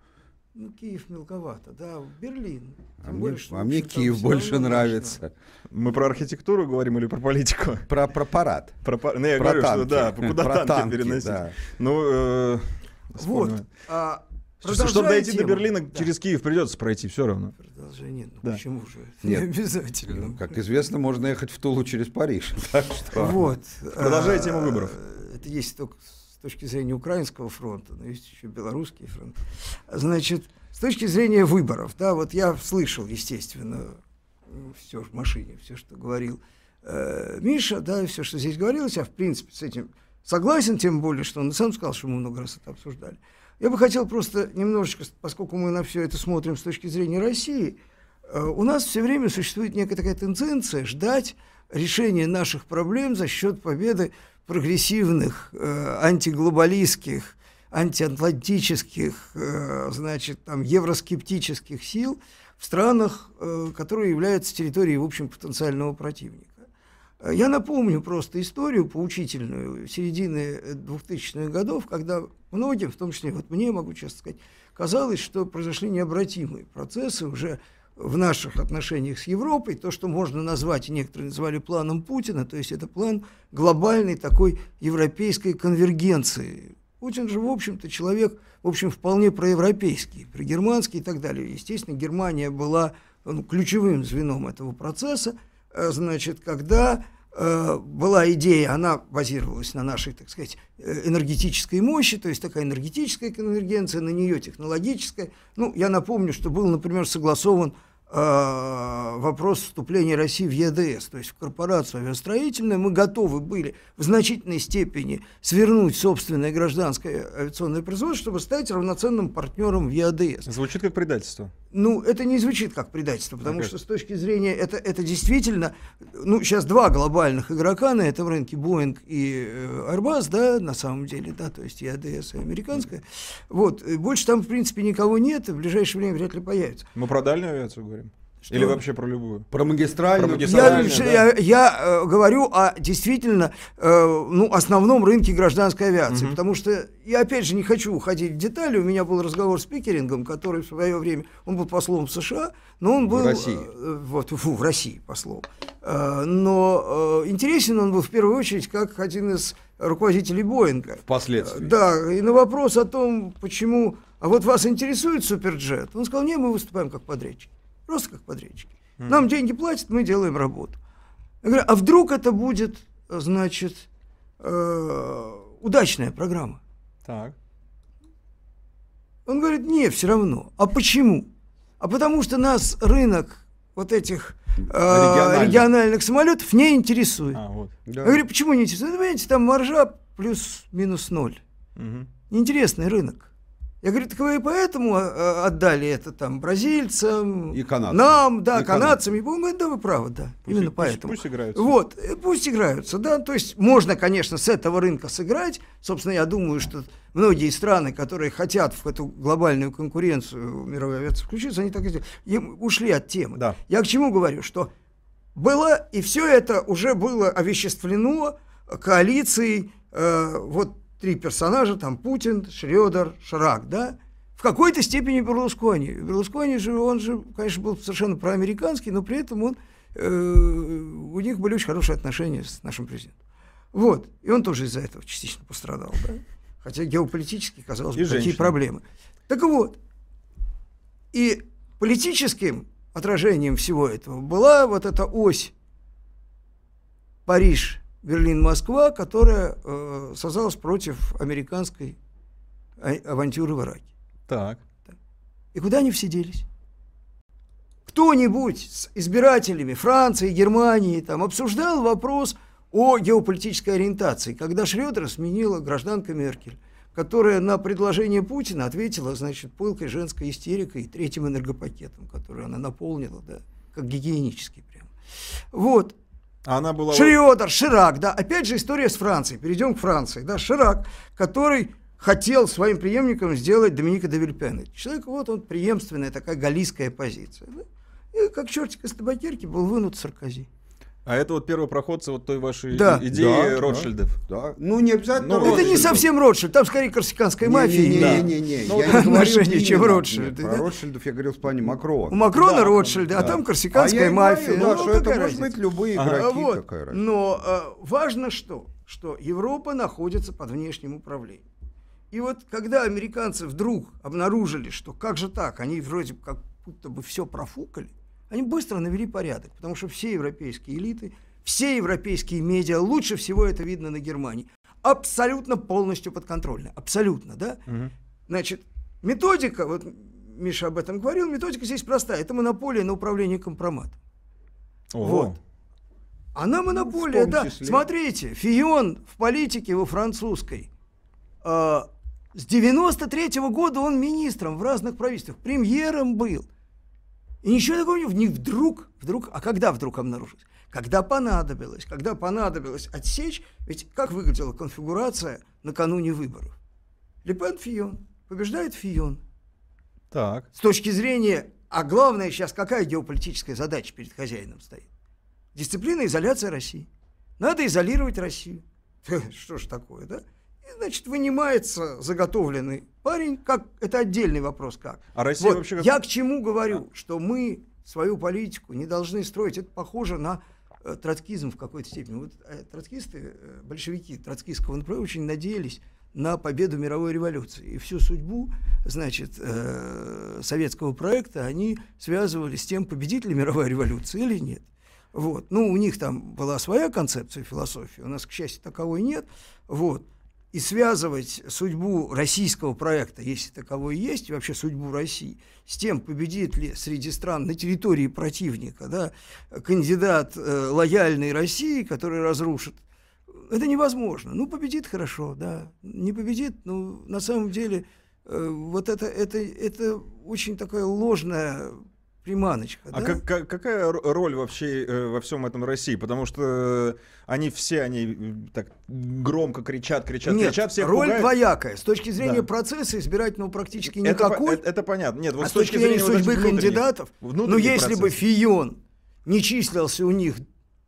Ну, Киев мелковато, да, в Берлин. А Тем мне, что, а мне Киев больше нравится. Мы про архитектуру говорим или про политику? Про, про парад. Про, ну, я Про говорю, что танки. да, куда Про танки, танки, переносить. да. Ну, э, Вот. вспомнил. А, Чтобы дойти до тему. Берлина, Да. через Киев придется пройти все равно. Продолжение. Ну, Да. почему же? Нет. Не обязательно. Ну, Как известно, можно ехать в Тулу через Париж. *laughs* Так что... Вот. Продолжай А, тему выборов. Это есть только с точки зрения украинского фронта, но есть еще белорусский фронт. Значит, с точки зрения выборов, да, вот я слышал, естественно, все в машине, все, что говорил э, Миша, да, все, что здесь говорилось, я, в принципе, с этим согласен, тем более, что он и сам сказал, что мы много раз это обсуждали. Я бы хотел просто немножечко, поскольку мы на все это смотрим с точки зрения России, э, у нас все время существует некая такая тенденция ждать решения наших проблем за счет победы прогрессивных, э, антиглобалистских, антиатлантических, э, значит, там, евроскептических сил в странах, которые являются территорией, в общем, потенциального противника. Э, Я напомню просто историю поучительную середины 2000-х годов, когда многим, в том числе вот мне, могу честно сказать, казалось, что произошли необратимые процессы уже в наших отношениях с Европой, то, что можно назвать, некоторые называли планом Путина, то есть это план глобальной такой европейской конвергенции. Путин же, в общем-то, человек, в общем, вполне проевропейский, прогерманский и так далее. Естественно, Германия была ну, ключевым звеном этого процесса, Э, значит, когда э, была идея, она базировалась на нашей, так сказать, э, энергетической мощи, то есть такая энергетическая конвергенция, на нее технологическая. Ну, я напомню, что был, например, согласован э, вопрос вступления России в ЕДС, то есть в корпорацию авиастроительную. Мы готовы были в значительной степени свернуть собственное гражданское авиационное производство, чтобы стать равноценным партнером в ЕАДС. Звучит как предательство. Ну, это не звучит как предательство, потому что с точки зрения, это, это действительно, ну, сейчас два глобальных игрока на этом рынке, Boeing и э, Airbus, да, на самом деле, да, то есть и АДС, и американская. Вот, и больше там, в принципе, никого нет, и в ближайшее время вряд ли появится. Мы про дальнюю авиацию говорим? Что? Или вообще про любую? Про магистральную. Про Я, магистральную, да. я, я, э, говорю о действительно э, ну, основном рынке гражданской авиации, Мгм. потому что я опять же не хочу уходить в детали. У меня был разговор с Пикерингом, который в свое время он был послом в США, но он В был России. э, вот фу, в России послом. Э, но э, интересен он был в первую очередь как один из руководителей Боинга. Впоследствии. Да, и на вопрос о том, почему, а вот вас интересует суперджет, он сказал, не, мы выступаем как подрядчики, просто как подрядчики. Нам деньги платят, мы делаем работу. Я говорю, а вдруг это будет, значит, э, удачная программа? Так. Он говорит, не, все равно. А почему? А потому что нас рынок вот этих э, Региональных. региональных. самолетов не интересует. А, вот. Я говорю, почему не интересует? Ну, понимаете, там маржа плюс-минус ноль. Мгм. Неинтересный рынок. Я говорю, так вы и поэтому э, отдали это там бразильцам, И канадцам. нам, да, И канадцам. И, по-моему, да, вы правы, да. Пусть- именно пусть- поэтому. пусть играются. Вот, э, пусть играются, да. То есть можно, конечно, с этого рынка сыграть. Собственно, я думаю, что многие страны, которые хотят в эту глобальную конкуренцию мировой авиации включиться, они так и сделали. Им ушли от темы. Да. Я к чему говорю, что было, и все это уже было овеществлено коалицией, э, вот три персонажа, там Путин, Шредер, Шрак, да, в какой-то степени Берлускони. Берлускони же, он же, конечно, был совершенно проамериканский, но при этом он, э, у них были очень хорошие отношения с нашим президентом. Вот, и он тоже из-за этого частично пострадал, да, хотя геополитически, казалось бы, какие проблемы. Так вот, и политическим отражением всего этого была вот эта ось Париж, Берлин, Москва, которая э, создалась против американской а- авантюры в Ираке. Так. И куда они все делись? Кто-нибудь с избирателями Франции, Германии там, обсуждал вопрос о геополитической ориентации, когда Шредера сменила гражданка Меркель, которая на предложение Путина ответила, значит, пылкой женской истерикой и третьим энергопакетом, который она наполнила, да, как гигиенический прям. Вот. А она была... Шредер, Ширак, да, опять же история с Францией. Перейдем к Франции, да, Ширак, который хотел своим преемником сделать Доминика де Вильпена. Человек, вот он, преемственная такая галлийская позиция. И как чертик из табакерки был вынут Саркози. А это вот первопроходцы вот той вашей Да. идеи Да, да. Ротшильдов. Да. Ну, не обязательно. Ну, Это не совсем Ротшильд, там скорее корсиканская мафия. Не-не-не, Да. я не говорил Отношения, чем Нет, да? Про Ротшильдов я говорил в плане Макрона. У Макрона Да, Ротшильды, а да. там А корсиканская я и мафия. говорю, да, Ну, что это какая может разница? быть любые А, игроки. вот. Какая разница? Но э, важно что? Что Европа находится под внешним управлением. И вот когда американцы вдруг обнаружили, что как же так, они вроде как будто бы все профукали, они быстро навели порядок, потому что все европейские элиты, все европейские медиа, лучше всего это видно на Германии, абсолютно полностью подконтрольны. Абсолютно, да? Мгм. Значит, методика, вот Миша об этом говорил, методика здесь простая. Это монополия на управление компроматом. Ого. Вот. Она монополия, том да. числе. Смотрите, Фион в политике во французской. а, с 93 года он министром в разных правительствах, премьером был. И ничего такого не не вдруг, вдруг, а когда вдруг обнаружилось? Когда понадобилось, когда понадобилось отсечь, ведь как выглядела конфигурация накануне выборов? Лепен Фион, побеждает Фион. Так. С точки зрения, а главное сейчас какая геополитическая задача перед хозяином стоит? Дисциплина, изоляция России. Надо изолировать Россию. *laughs* Что ж такое, да? И, значит, вынимается заготовленный парень, как это отдельный вопрос, как. А Россия Вот, вообще как- Я к чему говорю, что мы свою политику не должны строить. Это похоже на э, троцкизм в какой-то степени. Вот э, троцкисты, э, большевики троцкистского направления очень надеялись на победу мировой революции. И всю судьбу, значит, э, советского проекта они связывали с тем, победит ли мировая революция или нет. Вот. Ну, у них там была своя концепция философии, у нас, к счастью, таковой нет. Вот. И связывать судьбу российского проекта, если таковой есть, вообще судьбу России, с тем, победит ли среди стран на территории противника да, кандидат э, лояльной России, который разрушит, это невозможно. Ну, победит хорошо, да. Не победит, ну, на самом деле, э, вот это, это, это очень такая ложная приманочка. А да? как- как- какая роль вообще э, во всем этом России? Потому что они все, они так громко кричат, кричат, Нет, кричат, всех роль пугают. двоякая. С точки зрения Да. процесса избирательного практически Это никакой. это- это понятно. Нет, вот а с точки точки зрения судьбы внутренних- кандидатов, ну если бы. Фион не числился у них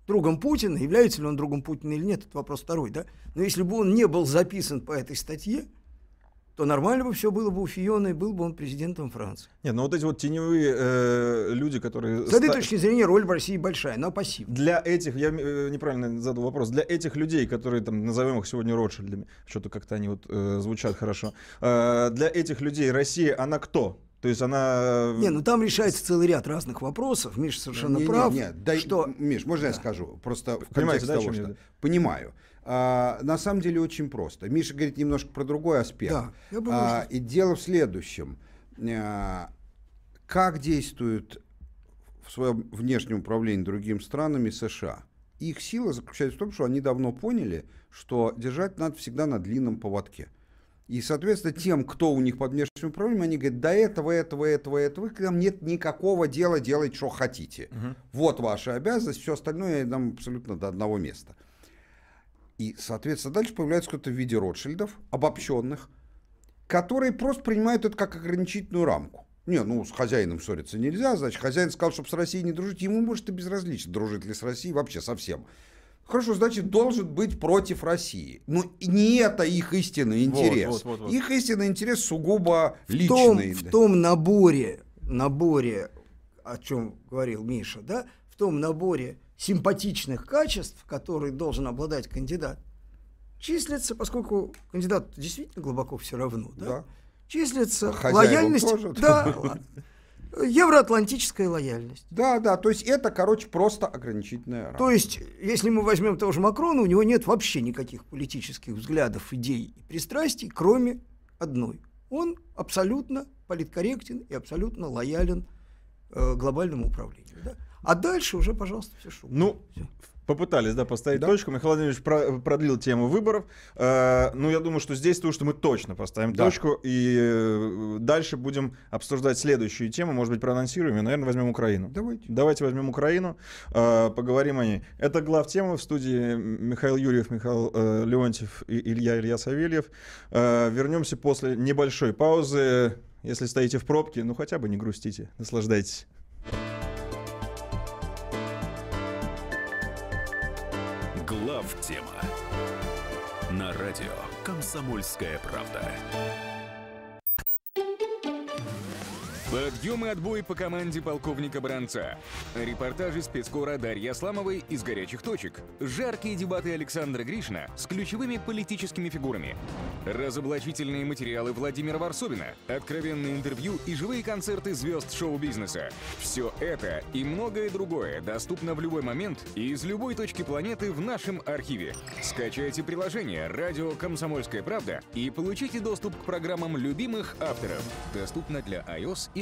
другом Путина, является ли он другом Путина или нет, это вопрос второй, да? Но если бы он не был записан по этой статье, то нормально бы все было бы у Фиона, и был бы он президентом Франции. Нет, ну вот эти вот теневые э, люди, которые... С этой ста- точки зрения роль в России большая, но пассивная. Для этих, я э, неправильно задал вопрос, для этих людей, которые там, назовем их сегодня Ротшильдами, что-то как-то они вот э, звучат хорошо, э, для этих людей Россия, она кто? То есть она... Не, ну там решается целый ряд разных вопросов. Миша совершенно Не, не, прав. не, дай- что... Миш, можно я скажу? Просто в Понимаете, контексте да, того, что... я говорю? Понимаю. А, на самом деле очень просто. Миша говорит немножко про другой аспект. Да, я А, и дело в следующем. А, как действуют в своем внешнем управлении другими странами США? Их сила заключается в том, что они давно поняли, что держать надо всегда на длинном поводке. И, соответственно, тем, кто у них под внешним управлением, они говорят, до этого, этого, этого, этого, к нам нет никакого дела делать, что хотите. Вот ваша обязанность, все остальное нам абсолютно до одного места. И, соответственно, дальше появляется кто-то в виде Ротшильдов, обобщенных, которые просто принимают это как ограничительную рамку. Не, ну, с хозяином ссориться нельзя, значит, хозяин сказал, чтобы с Россией не дружить, ему, может, и безразлично, дружит ли с Россией вообще совсем. Хорошо, значит, должен быть против России. Но не это их истинный Вот, интерес. вот, вот, вот. Их истинный интерес сугубо в том, личный. в том наборе, наборе, о чем говорил Миша, да, в том наборе симпатичных качеств, которые должен обладать кандидат, числится, поскольку кандидат действительно глубоко все равно, да, Да. числится А хозяевам лояльность, тоже? да, ладно. евроатлантическая лояльность. Да, да, то есть это, короче, просто ограничительная рамка. То есть, если мы возьмем того же Макрона, у него нет вообще никаких политических взглядов, идей и пристрастий, кроме одной. Он абсолютно политкорректен и абсолютно лоялен э, глобальному управлению. да. А дальше уже, пожалуйста, все что. Ну, попытались, да, поставить точку. Михаил Владимирович про- продлил тему выборов. Э, ну, я думаю, что здесь то, что мы точно поставим Да. точку. И э, дальше будем обсуждать следующую тему. Может быть, проанонсируем. И, наверное, возьмем Украину. Давайте. Давайте возьмем Украину, э, поговорим о ней. Это глав тема в студии Михаил Юрьев, Михаил э, Леонтьев и Илья Илья Савельев. Э, вернемся после небольшой паузы. Если стоите в пробке, ну хотя бы не грустите, наслаждайтесь. Тема на радио Комсомольская правда. Подъем и отбой по команде полковника Бранца. Репортажи спецкора Дарьи Асламовой из горячих точек. Жаркие дебаты Александра Гришина с ключевыми политическими фигурами. Разоблачительные материалы Владимира Варсовина. Откровенные интервью и живые концерты звезд шоу-бизнеса. Все это и многое другое доступно в любой момент и из любой точки планеты в нашем архиве. Скачайте приложение «Радио Комсомольская правда» и получите доступ к программам любимых авторов. Доступно для iOS и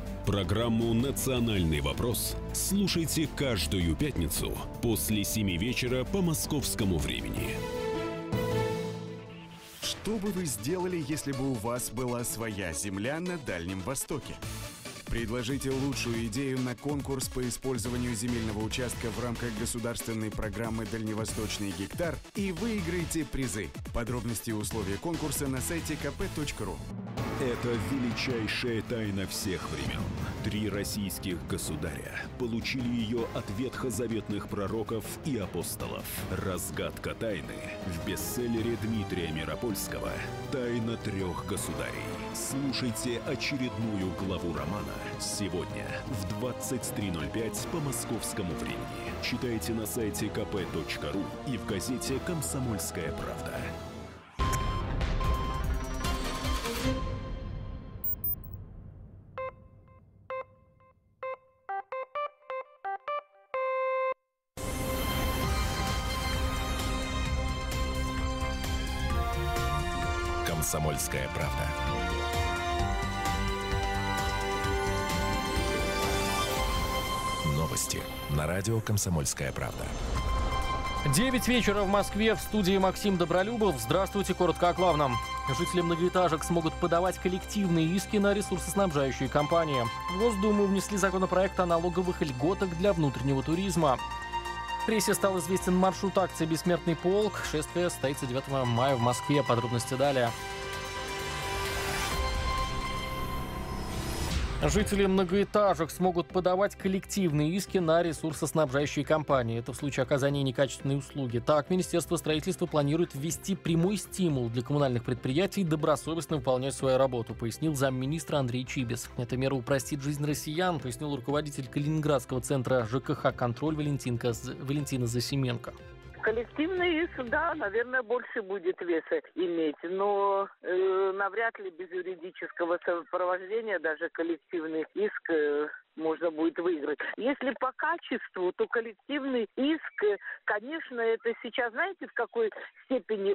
Программу «Национальный вопрос» слушайте каждую пятницу после 7 вечера по московскому времени. Что бы вы сделали, если бы у вас была своя земля на Дальнем Востоке? Предложите лучшую идею на конкурс по использованию земельного участка в рамках государственной программы «Дальневосточный гектар» и выиграйте призы. Подробности и условия конкурса на сайте kp.ru. Это величайшая тайна всех времен. Три российских государя получили ее от ветхозаветных пророков и апостолов. Разгадка тайны в бестселлере Дмитрия Миропольского «Тайна трех государей». Слушайте очередную главу романа сегодня в 23.05 по московскому времени. Читайте на сайте kp.ru и в газете «Комсомольская правда». «Комсомольская правда». Радио «Комсомольская правда». 9 вечера в Москве в студии Максим Добролюбов. Здравствуйте, коротко о главном. Жители многоэтажек смогут подавать коллективные иски на ресурсоснабжающие компании. В Госдуму внесли законопроект о налоговых льготах для внутреннего туризма. В прессе стал известен маршрут акции «Бессмертный полк». Шествие состоится 9 мая в Москве. Подробности далее. Жители многоэтажек смогут подавать коллективные иски на ресурсоснабжающие компании. Это в случае оказания некачественной услуги. Так, Министерство строительства планирует ввести прямой стимул для коммунальных предприятий добросовестно выполнять свою работу, пояснил замминистра Андрей Чибис. Эта мера упростит жизнь россиян, пояснил руководитель Калининградского центра ЖКХ «Контроль» Валентинка, Валентина Засименко. Коллективный иск, да, наверное, больше будет веса иметь, но э, навряд ли без юридического сопровождения даже коллективный иск э, можно будет выиграть. Если по качеству, то коллективный иск, э, конечно, это сейчас, знаете, в какой степени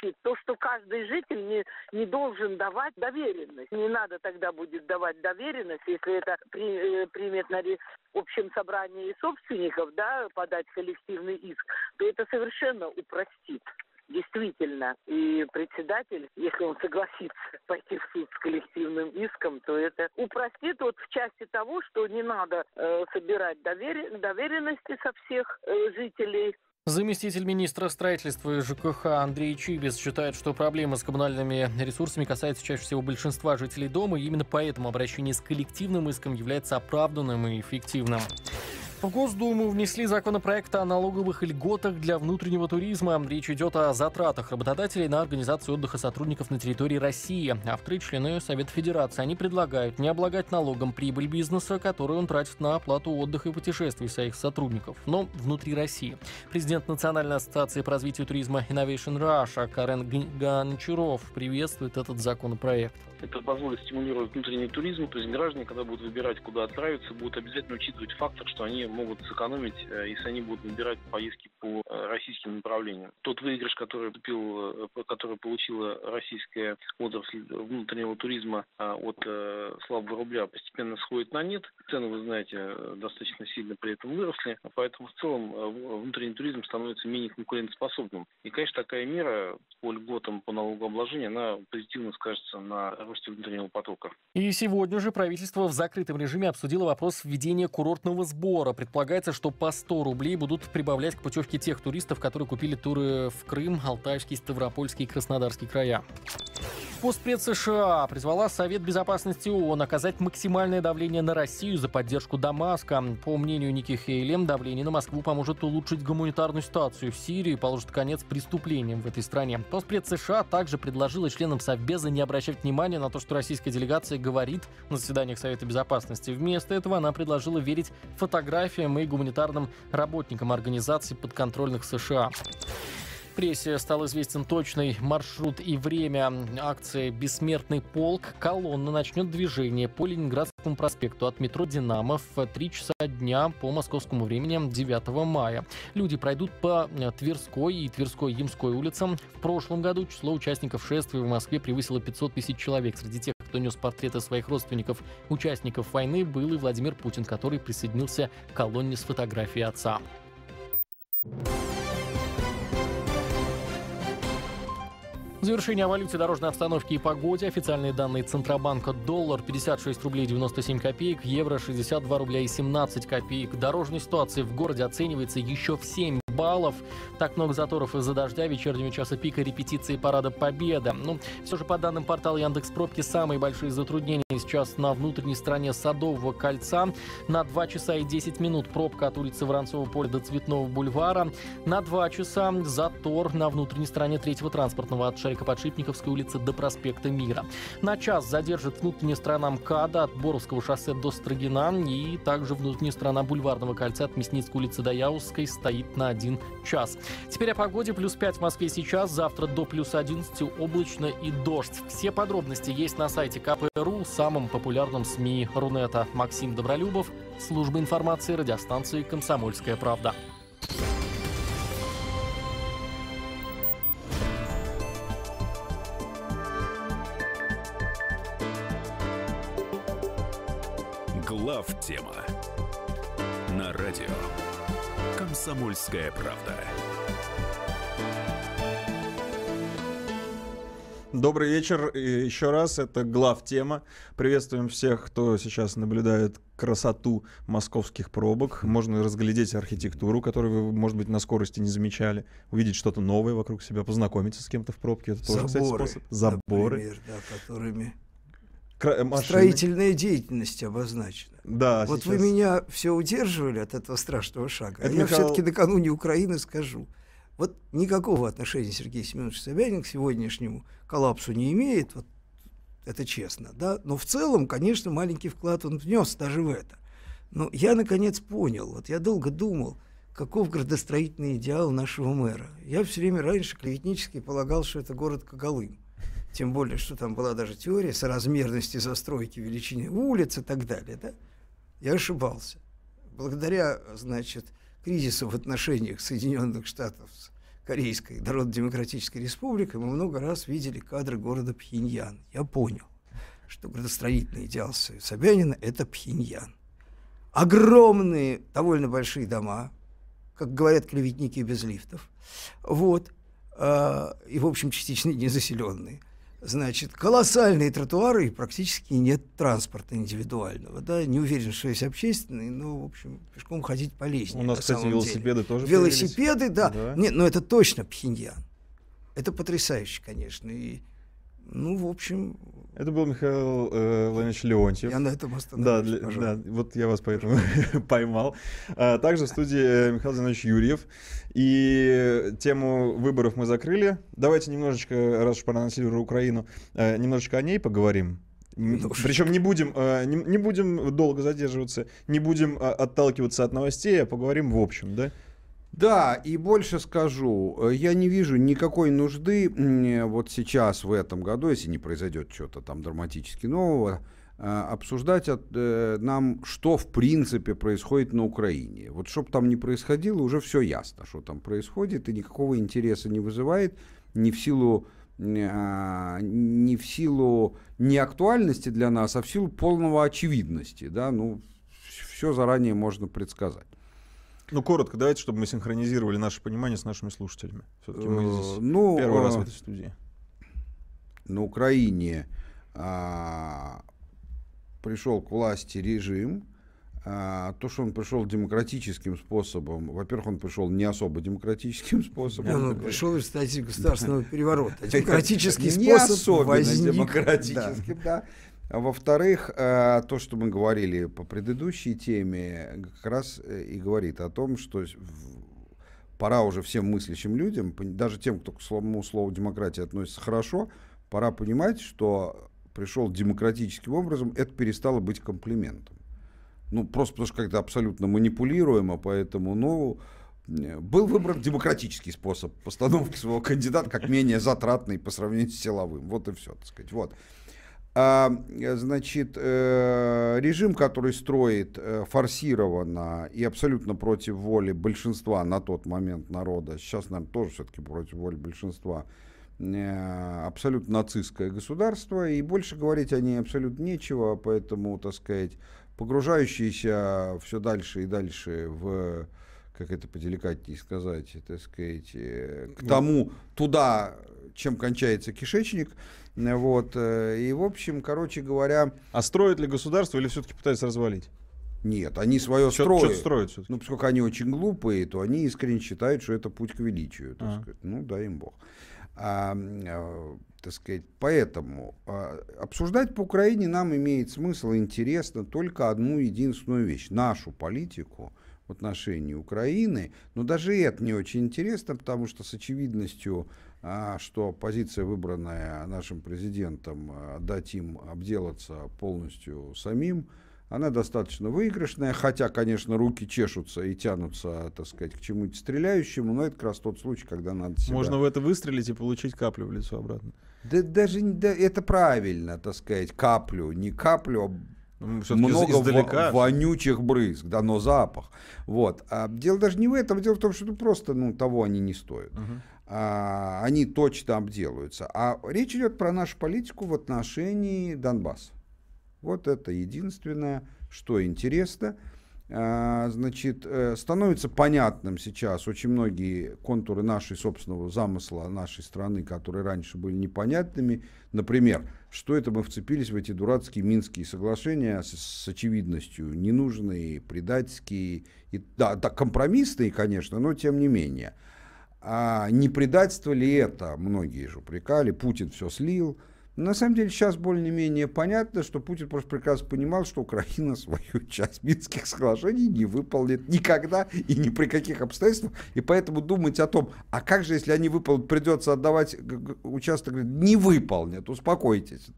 упрощает то, что каждый житель не, не должен давать доверенность. Не надо тогда будет давать доверенность, если это при, э, примет на общем собрании собственников, да, подать коллективный иск, то это совершенно упростит. Действительно, и председатель, если он согласится *laughs* пойти в суд с коллективным иском, то это упростит вот в части того, что не надо э, собирать довер... доверенности со всех э, жителей, Заместитель министра строительства ЖКХ Андрей Чибис считает, что проблема с коммунальными ресурсами касается чаще всего большинства жителей дома, и именно поэтому обращение с коллективным иском является оправданным и эффективным. В Госдуму внесли законопроект о налоговых льготах для внутреннего туризма. Речь идет о затратах работодателей на организацию отдыха сотрудников на территории России. Авторы члены Совета Федерации. Они предлагают не облагать налогом прибыль бизнеса, которую он тратит на оплату отдыха и путешествий своих сотрудников, но внутри России. Президент Национальной ассоциации по развитию туризма Innovation Russia Карен Гончаров приветствует этот законопроект. Это позволит стимулировать внутренний туризм, то есть граждане, когда будут выбирать, куда отправиться, будут обязательно учитывать фактор, что они могут сэкономить, э, если они будут выбирать поездки по э, российским направлениям. Тот выигрыш, который, купил, э, который получила российская отрасль внутреннего туризма от слабого рубля, постепенно сходит на нет. Цены, вы знаете, достаточно сильно при этом выросли, поэтому в целом внутренний туризм становится менее конкурентоспособным. И, конечно, такая мера по льготам по налогообложению, она позитивно скажется на росте внутреннего потока. И сегодня же правительство в закрытом режиме обсудило вопрос введения курортного сбора Предполагается, что по 100 рублей будут прибавлять к путевке тех туристов, которые купили туры в Крым, Алтайский, Ставропольский и Краснодарский края. Постпред США призвала Совет Безопасности ООН оказать максимальное давление на Россию за поддержку Дамаска. По мнению Ники Хейли, давление на Москву поможет улучшить гуманитарную ситуацию в Сирии и положит конец преступлениям в этой стране. Постпред США также предложила членам Совбеза не обращать внимания на то, что российская делегация говорит на заседаниях Совета Безопасности. Вместо этого она предложила верить фотографиям и гуманитарным работникам организаций подконтрольных США прессе стал известен точный маршрут и время акции «Бессмертный полк». Колонна начнет движение по Ленинградскому проспекту от метро «Динамо» в 3 часа дня по московскому времени 9 мая. Люди пройдут по Тверской и Тверской-Ямской улицам. В прошлом году число участников шествия в Москве превысило 500 тысяч человек. Среди тех, кто нес портреты своих родственников, участников войны, был и Владимир Путин, который присоединился к колонне с фотографией отца. Завершение о валюте, дорожной обстановке и погоде. Официальные данные Центробанка. Доллар 56 рублей 97 копеек, евро 62 рубля и 17 копеек. Дорожная ситуация в городе оценивается еще в 7 баллов. Так много заторов из-за дождя, вечернего часа пика, репетиции парада Победа. Ну, все же по данным портала Яндекс Пробки, самые большие затруднения сейчас на внутренней стороне Садового кольца. На 2 часа и 10 минут пробка от улицы Воронцова поля до Цветного бульвара. На 2 часа затор на внутренней стороне третьего транспортного от Шарика-Подшипниковской улицы до проспекта Мира. На час задержит внутренняя сторона МКАДа от Боровского шоссе до Строгина и также внутренняя сторона бульварного кольца от Мясницкой улицы до Яузской стоит на 1 час. Теперь о погоде. Плюс 5 в Москве сейчас, завтра до плюс 11 облачно и дождь. Все подробности есть на сайте КПРУ, самом популярном СМИ Рунета. Максим Добролюбов, служба информации радиостанции «Комсомольская правда». Глав тема на радио «Комсомольская правда». Добрый вечер еще раз. Это глав тема. Приветствуем всех, кто сейчас наблюдает красоту московских пробок. Можно разглядеть архитектуру, которую вы, может быть, на скорости не замечали. Увидеть что-то новое вокруг себя, познакомиться с кем-то в пробке. Это тоже, Заборы, кстати, способ. Заборы. Например, да, которыми машины. строительная деятельность обозначена. Да, вот сейчас- вы меня все удерживали от этого страшного шага. Это а я Михаил- все-таки накануне Украины скажу. Вот никакого отношения Сергей Семенович Собянин к сегодняшнему коллапсу не имеет. Вот это честно, да. Но в целом, конечно, маленький вклад он внес даже в это. Но я наконец понял, вот я долго думал, каков градостроительный идеал нашего мэра. Я все время раньше клеветнически полагал, что это город Когалым. Тем более, что там была даже теория соразмерности застройки величины улиц и так далее. Да? Я ошибался. Благодаря, значит, кризису в отношениях Соединенных Штатов с Корейской Народно-Демократической Республикой мы много раз видели кадры города Пхеньян. Я понял, что градостроительный идеал Собянина – это Пхеньян. Огромные, довольно большие дома, как говорят клеветники, без лифтов. Вот. А, и, в общем, частично незаселенные. Значит, колоссальные тротуары и практически нет транспорта индивидуального. Да? Не уверен, что есть общественный, но, в общем, пешком ходить полезнее. У нас, на кстати, велосипеды деле. тоже Велосипеды, появились. да. Да. Нет, но это точно Пхеньян. Это потрясающе, конечно. И, ну, в общем... Это был Михаил э, Владимирович Леонтьев. Я на этом Да, остановлюсь, для- пожалуй. да, вот я вас поэтому *laughs* поймал. А, также в студии э, Михаил Зинович Юрьев. И тему выборов мы закрыли. Давайте немножечко, раз уж проанонсировали Украину, э, немножечко о ней поговорим. Причем не будем, э, не, не будем долго задерживаться, не будем э, отталкиваться от новостей, а поговорим в общем, да? Да, и больше скажу, э, я не вижу никакой нужды э, вот сейчас, в этом году, если не произойдет что-то там драматически нового, э, обсуждать от, э, нам, что в принципе происходит на Украине. Вот чтобы там не происходило, уже все ясно, что там происходит, и никакого интереса не вызывает ни в силу не в силу неактуальности для нас, а в силу полного очевидности, да, ну, все заранее можно предсказать. Ну, коротко, давайте, чтобы мы синхронизировали наше понимание с нашими слушателями. Все-таки мы Э, здесь ну, первый раз э, в этой студии. на Украине а, пришел к власти режим, А, то, что он пришел демократическим способом, во-первых, он пришел не особо демократическим способом. Он пришел в результате государственного переворота. *laughs* Демократический не способ особенно возник. демократическим, да. А во-вторых, э, то, что мы говорили по предыдущей теме, как раз э, и говорит о том, что пора уже всем мыслящим людям, даже тем, кто к слову, слову демократия относится хорошо, пора понимать, что пришел демократическим образом, это перестало быть комплиментом. Ну, просто потому что как-то абсолютно манипулируемо, поэтому, ну, э, был выбран демократический способ постановки своего кандидата как менее затратный по сравнению с силовым. Вот и все, так сказать. Вот. А, э, значит, э, режим, который строит э, форсированно и абсолютно против воли большинства на тот момент народа, сейчас, наверное, тоже все-таки против воли большинства, абсолютно нацистское государство, и больше говорить о ней абсолютно нечего, поэтому, так сказать, погружающиеся все дальше и дальше в, как это поделикатнее сказать, так сказать, к тому, туда, чем кончается кишечник, э, вот, э, и, в общем, короче говоря... А строит ли государство или все-таки пытается развалить? Нет, они свое Чё- строят. чё-то строят всё-таки. Ну, поскольку они очень глупые, то они искренне считают, что это путь к величию. так А. сказать. Ну, дай им бог. А, а, так сказать, поэтому а, обсуждать по Украине нам имеет смысл интересно только одну единственную вещь. Нашу политику в отношении Украины. Но даже это не очень интересно, потому что с очевидностью, что позиция, выбранная нашим президентом, а, дать им обделаться полностью самим, она достаточно выигрышная, хотя, конечно, руки чешутся и тянутся, так сказать, к чему-нибудь стреляющему, но это как раз тот случай, когда надо себя... Можно в это выстрелить и получить каплю в лицо обратно. Да даже да, это правильно, так сказать, каплю, не каплю, а Ну, много из- издалека. во- вонючих брызг, да, но запах. Вот. А дело даже не в этом, дело в том, что ну, просто ну, того они не стоят. А, они точно обделаются. А речь идет про нашу политику в отношении Донбасса. Вот это единственное, что интересно. А, Значит, э, становится понятным сейчас очень многие контуры нашей собственного замысла нашей страны, которые раньше были непонятными. Например, что это мы вцепились в эти дурацкие Минские соглашения с, с очевидностью ненужные, предательские, и, да, да, компромиссные, конечно, но тем не менее. А не предательство ли это? Многие же упрекали, Путин все слил. На самом деле сейчас более-менее понятно, что Путин просто прекрасно понимал, что Украина свою *laughs* часть Минских соглашений не выполнит никогда и ни при каких обстоятельствах. И поэтому думать о том, а как же, если они выполнят, придется отдавать участок, не выполнят, успокойтесь,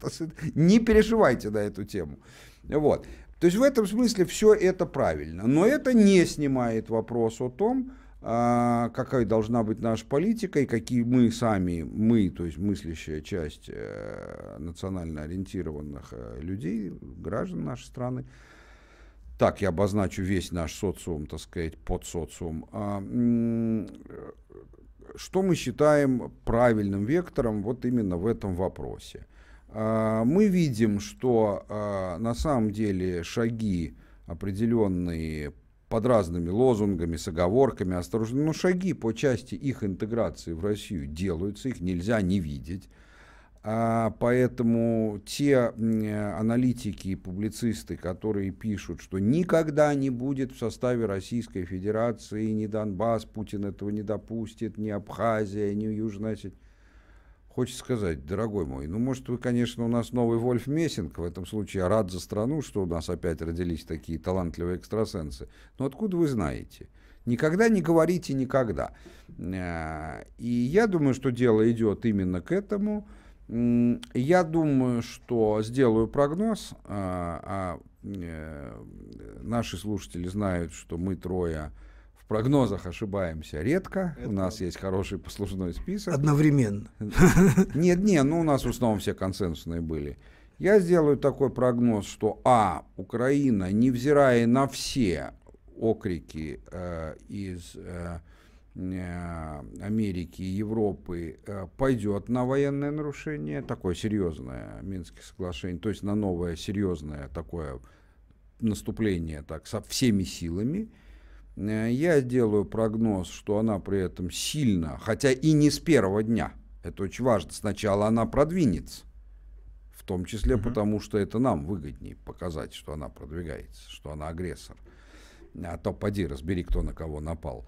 не переживайте на эту тему. Вот. То есть в этом смысле все это правильно. Но это не снимает вопрос о том, какая должна быть наша политика и какие мы сами, мы, то есть мыслящая часть э, национально ориентированных э, людей, граждан нашей страны, так я обозначу весь наш социум, так сказать, под социум, а, что мы считаем правильным вектором вот именно в этом вопросе. А, Мы видим, что а, на самом деле шаги определенные под разными лозунгами, с оговорками, осторожно, но шаги по части их интеграции в Россию делаются, их нельзя не видеть. А, поэтому те э, аналитики и публицисты, которые пишут, что никогда не будет в составе Российской Федерации ни Донбасс, Путин этого не допустит, ни Абхазия, ни Южная Осетия. Хочется сказать, дорогой мой, ну, может, вы, конечно, у нас новый Вольф Мессинг, в этом случае я рад за страну, что у нас опять родились такие талантливые экстрасенсы. Но откуда вы знаете? Никогда не говорите никогда. Э, И я думаю, что дело идет именно к этому. Я думаю, что сделаю прогноз, а, а, э, наши слушатели знают, что мы трое в прогнозах ошибаемся редко. У нас есть хороший послужной список. Одновременно. *laughs* Нет, нет, ну у нас в основном все консенсусные были. Я сделаю такой прогноз, что А, Украина, невзирая на все окрики э, из э, э, Америки и Европы, э, пойдет на военное нарушение, такое серьезное Минских соглашений, то есть на новое серьезное такое наступление так, со всеми силами. Э, Я делаю прогноз, что она при этом сильно, хотя и не с первого дня, это очень важно, сначала она продвинется В том числе потому, что это нам выгоднее показать, что она продвигается, что она агрессор. А то поди разбери, кто на кого напал.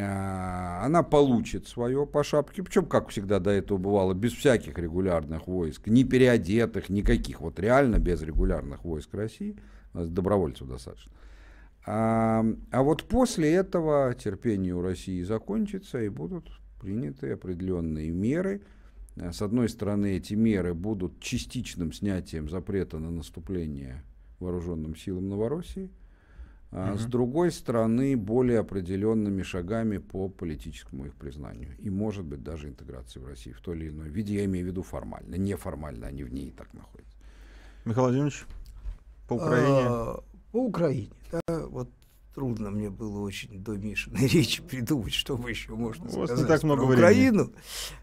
А, Она получит свое по шапке, причем, как всегда до этого бывало, без всяких регулярных войск, ни переодетых, никаких, вот реально без регулярных войск России, добровольцев достаточно. А, а вот после этого терпение у России закончится и будут приняты определенные меры. А, С одной стороны, эти меры будут частичным снятием запрета на наступление вооруженным силам Новороссии, а с Мгм. другой стороны, более определенными шагами по политическому их признанию. И, может быть, даже интеграции в Россию в той или иной виде. Я имею в виду формально. Неформально они в ней и так находятся. Михаил Владимирович, по Украине. А, По Украине, да, вот трудно мне было очень до Мишиной *laughs* речи придумать, что бы еще можно не сказать так много про времени. Украину.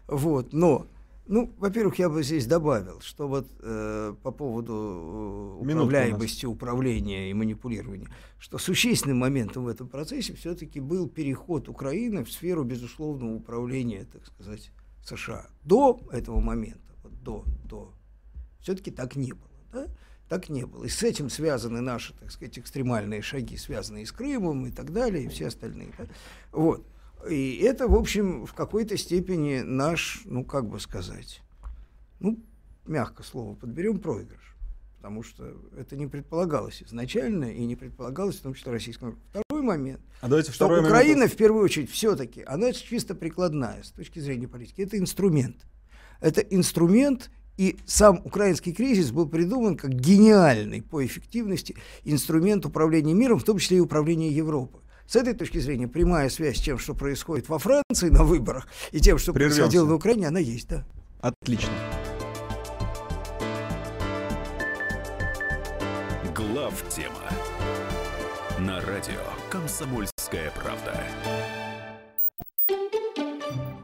Вот, но, ну, во-первых, я бы здесь добавил, что вот э, по поводу э, Минутка управляемости, управления и манипулирования, что существенным моментом в этом процессе все-таки был переход Украины в сферу безусловного управления, так сказать, США. До этого момента, вот до, до, все-таки так не было. Да? Так не было. И с этим связаны наши, так сказать, экстремальные шаги, связанные с Крымом и так далее, и все остальные. да. Вот. И это, в общем, в какой-то степени наш, ну, как бы сказать, ну, мягко слово подберем, проигрыш. Потому что это не предполагалось изначально, и не предполагалось в том числе российскому. Второй момент. А давайте второй момент. Украина, в первую очередь, все-таки, она чисто прикладная с точки зрения политики. Это инструмент. Это инструмент, и сам украинский кризис был придуман как гениальный по эффективности инструмент управления миром, в том числе и управления Европой. С этой точки зрения прямая связь с тем, что происходит во Франции на выборах, и тем, что Прервемся. происходило на Украине, она есть, да. Отлично. Глав тема на радио Комсомольская правда.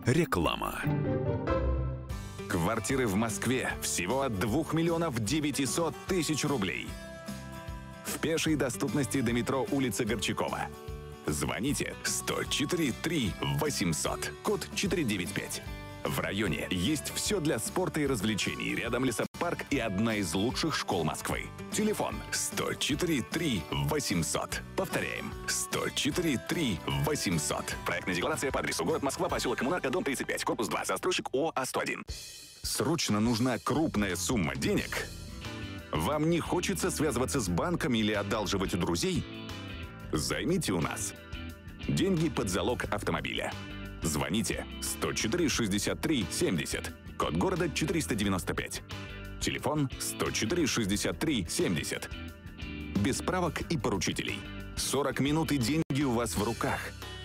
Реклама. Квартиры в Москве всего от 2 миллионов 900 тысяч рублей. В пешей доступности до метро улица Горчакова. Звоните 104 3 800, код 495. В районе есть все для спорта и развлечений. Рядом лесопарк и одна из лучших школ Москвы. Телефон 104 3 800. Повторяем. 104 3 800. Проектная декларация по адресу город Москва, поселок Коммунарка, дом 35, корпус 2, застройщик ОА-101. Срочно нужна крупная сумма денег? Вам не хочется связываться с банком или одалживать у друзей? Займите у нас. Деньги под залог автомобиля. Звоните 104 63 70, код города 495. Телефон 104 63 70. Без справок и поручителей. 40 минут и деньги у вас в руках.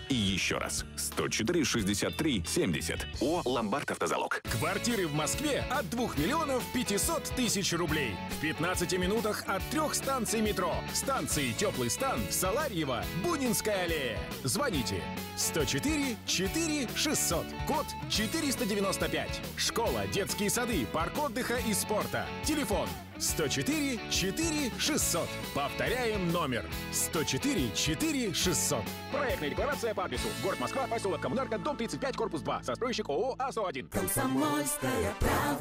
И еще раз 104 63 70. О Ломбард Автозалог. Квартиры в Москве от 2 миллионов 500 тысяч рублей. В 15 минутах от трех станций метро. Станции Теплый стан, Саларьево, Бунинская аллея. Звоните 104 4 600. Код 495. Школа, детские сады, парк отдыха и спорта. Телефон 104 4 600. Повторяем номер 104 4 600. Проектная декларация по адресу город Москва, поселок Коммунарка, дом 35, корпус 2. Застройщик ООО АСО-1.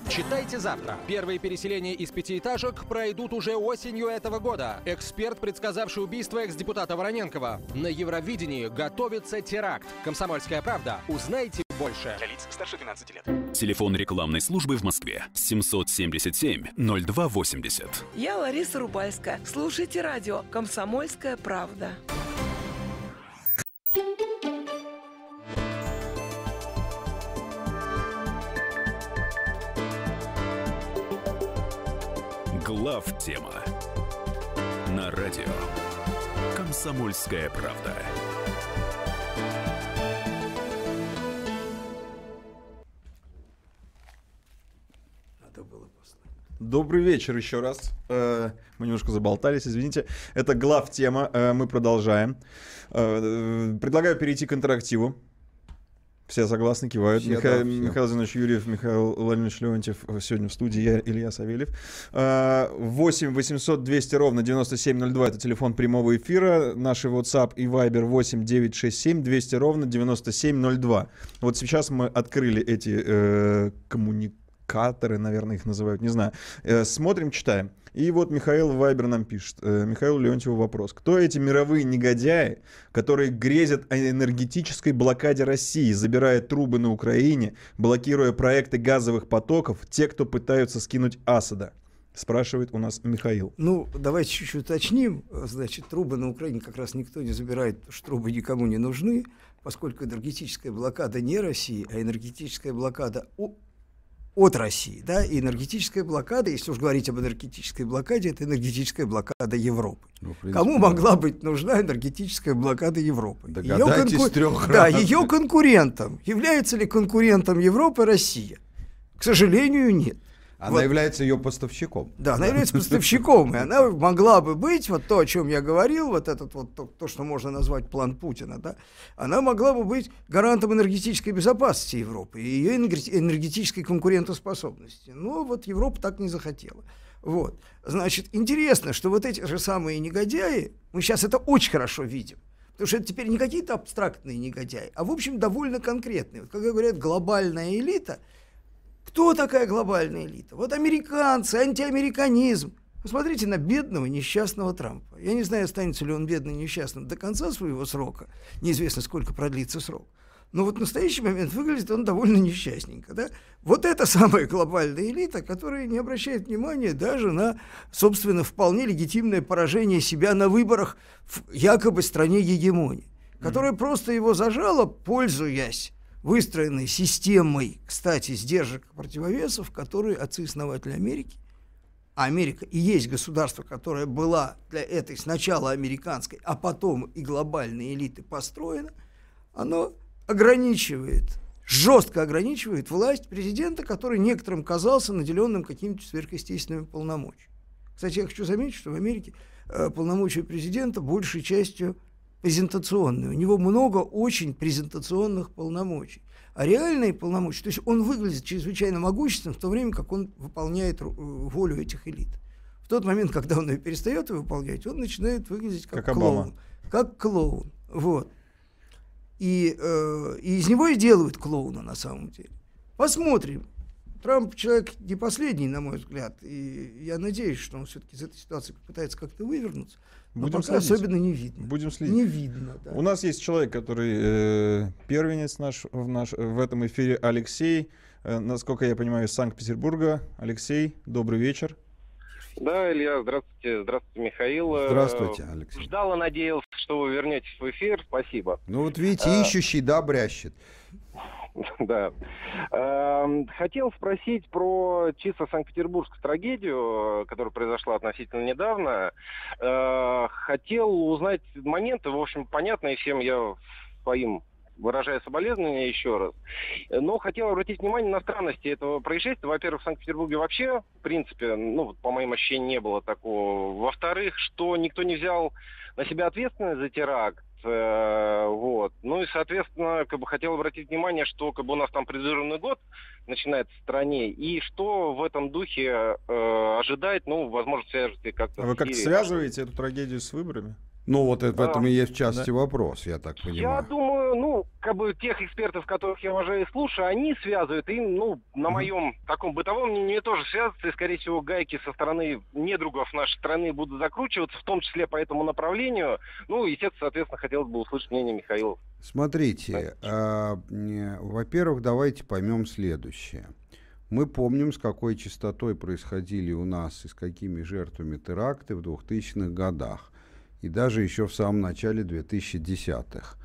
Читайте завтра. Первые переселения из пятиэтажек пройдут уже осенью этого года. Эксперт, предсказавший убийство экс-депутата Вороненкова. На Евровидении готовится теракт. Комсомольская правда. Узнайте больше. Для лиц старше 12 лет. Телефон рекламной службы в Москве 777 0280. Я Лариса Рубальская. Слушайте радио «Комсомольская правда». Глав тема на радио Комсомольская правда. Добрый вечер еще раз. Э, Мы немножко заболтались, извините. Это глав тема. Э, Мы продолжаем. Э, Предлагаю перейти к интерактиву. Все согласны, кивают. Все, Миха- да, все. Михаил Зинович Юрьев, Михаил Владимирович Леонтьев сегодня в студии, я Илья Савельев. Э, 8 800 200 ровно 9702 это телефон прямого эфира. Наши WhatsApp и Viber 8 967 200 ровно 9702. Вот сейчас мы открыли эти э, коммуни- катеры, наверное, их называют, не знаю. Э, смотрим, читаем. И вот Михаил Вайбер нам пишет, э, Михаил Леонтьеву вопрос. Кто эти мировые негодяи, которые грезят о энергетической блокаде России, забирая трубы на Украине, блокируя проекты газовых потоков, те, кто пытаются скинуть Асада? Спрашивает у нас Михаил. Ну, давайте чуть-чуть уточним. Значит, трубы на Украине как раз никто не забирает, потому что трубы никому не нужны, поскольку энергетическая блокада не России, а энергетическая блокада от России, да, и энергетическая блокада, если уж говорить об энергетической блокаде, это энергетическая блокада Европы. Ну, принципе, Кому да. могла быть нужна энергетическая блокада Европы? Ее конку... трех Да, ее конкурентом. Является ли конкурентом Европы Россия? К сожалению, нет. Она вот. является ее поставщиком. Да, она *laughs* является поставщиком, и она могла бы быть, вот то, о чем я говорил, вот этот вот, то, то, что можно назвать план Путина, да, она могла бы быть гарантом энергетической безопасности Европы и ее энергетической конкурентоспособности. Но вот Европа так не захотела. Вот. Значит, интересно, что вот эти же самые негодяи, мы сейчас это очень хорошо видим, Потому что это теперь не какие-то абстрактные негодяи, а, в общем, довольно конкретные. Вот, когда говорят глобальная элита, кто такая глобальная элита? Вот американцы, антиамериканизм. Посмотрите на бедного несчастного Трампа. Я не знаю, останется ли он бедным несчастным до конца своего срока. Неизвестно, сколько продлится срок. Но вот в настоящий момент выглядит он довольно несчастненько. Да? Вот это самая глобальная элита, которая не обращает внимания даже на, собственно, вполне легитимное поражение себя на выборах в якобы стране гегемонии, которая mm-hmm. просто его зажала, пользуясь выстроенной системой, кстати, сдержек и противовесов, которые отцы-основатели Америки, а Америка и есть государство, которое была для этой сначала американской, а потом и глобальной элиты построено, оно ограничивает, жестко ограничивает власть президента, который некоторым казался наделенным какими-то сверхъестественными полномочиями. Кстати, я хочу заметить, что в Америке э, полномочия президента большей частью презентационный. У него много очень презентационных полномочий. А реальные полномочия, то есть он выглядит чрезвычайно могущественным в то время, как он выполняет волю этих элит. В тот момент, когда он ее перестает выполнять, он начинает выглядеть как, как клоун. Обама. Как клоун. Вот. И, э, и из него и делают клоуна на самом деле. Посмотрим. Трамп человек не последний, на мой взгляд. И я надеюсь, что он все-таки из этой ситуации попытается как-то вывернуться. Будем пока следить. особенно не видно. Будем следить. Не видно, да. У нас есть человек, который э, первенец наш в, наш в этом эфире, Алексей. Э, насколько я понимаю, из Санкт-Петербурга. Алексей, добрый вечер. Да, Илья, здравствуйте. Здравствуйте, Михаил. Здравствуйте, Алексей. Ждал и надеялся, что вы вернетесь в эфир. Спасибо. Ну вот видите, а... ищущий, да, брящет. *laughs* Да. Эм, хотел спросить про чисто Санкт-Петербургскую трагедию, которая произошла относительно недавно. Э, хотел узнать моменты, в общем, понятно всем я своим выражая соболезнования еще раз. Но хотел обратить внимание на странности этого происшествия. Во-первых, в Санкт-Петербурге вообще, в принципе, ну, по моим ощущениям, не было такого. Во-вторых, что никто не взял на себя ответственность за теракт. Э, вот. Ну и, соответственно, как бы хотел обратить внимание, что как бы у нас там предвыборный год начинается в стране, и что в этом духе э, ожидать, ну, возможно, свяжете как-то... А вы как-то связываете эту трагедию с выборами? Ну, вот это, в этом и есть в части да. вопрос, я так понимаю. Я думаю, как бы тех экспертов, которых я уважаю и слушаю, они связывают, и, ну, на моем таком бытовом мнении тоже связываются, и, скорее всего, гайки со стороны недругов нашей страны будут закручиваться, в том числе по этому направлению. Ну, естественно, соответственно, хотелось бы услышать мнение Михаила. Смотрите, а, во-первых, давайте поймем следующее. Мы помним, с какой частотой происходили у нас и с какими жертвами теракты в 2000-х годах и даже еще в самом начале 2010-х.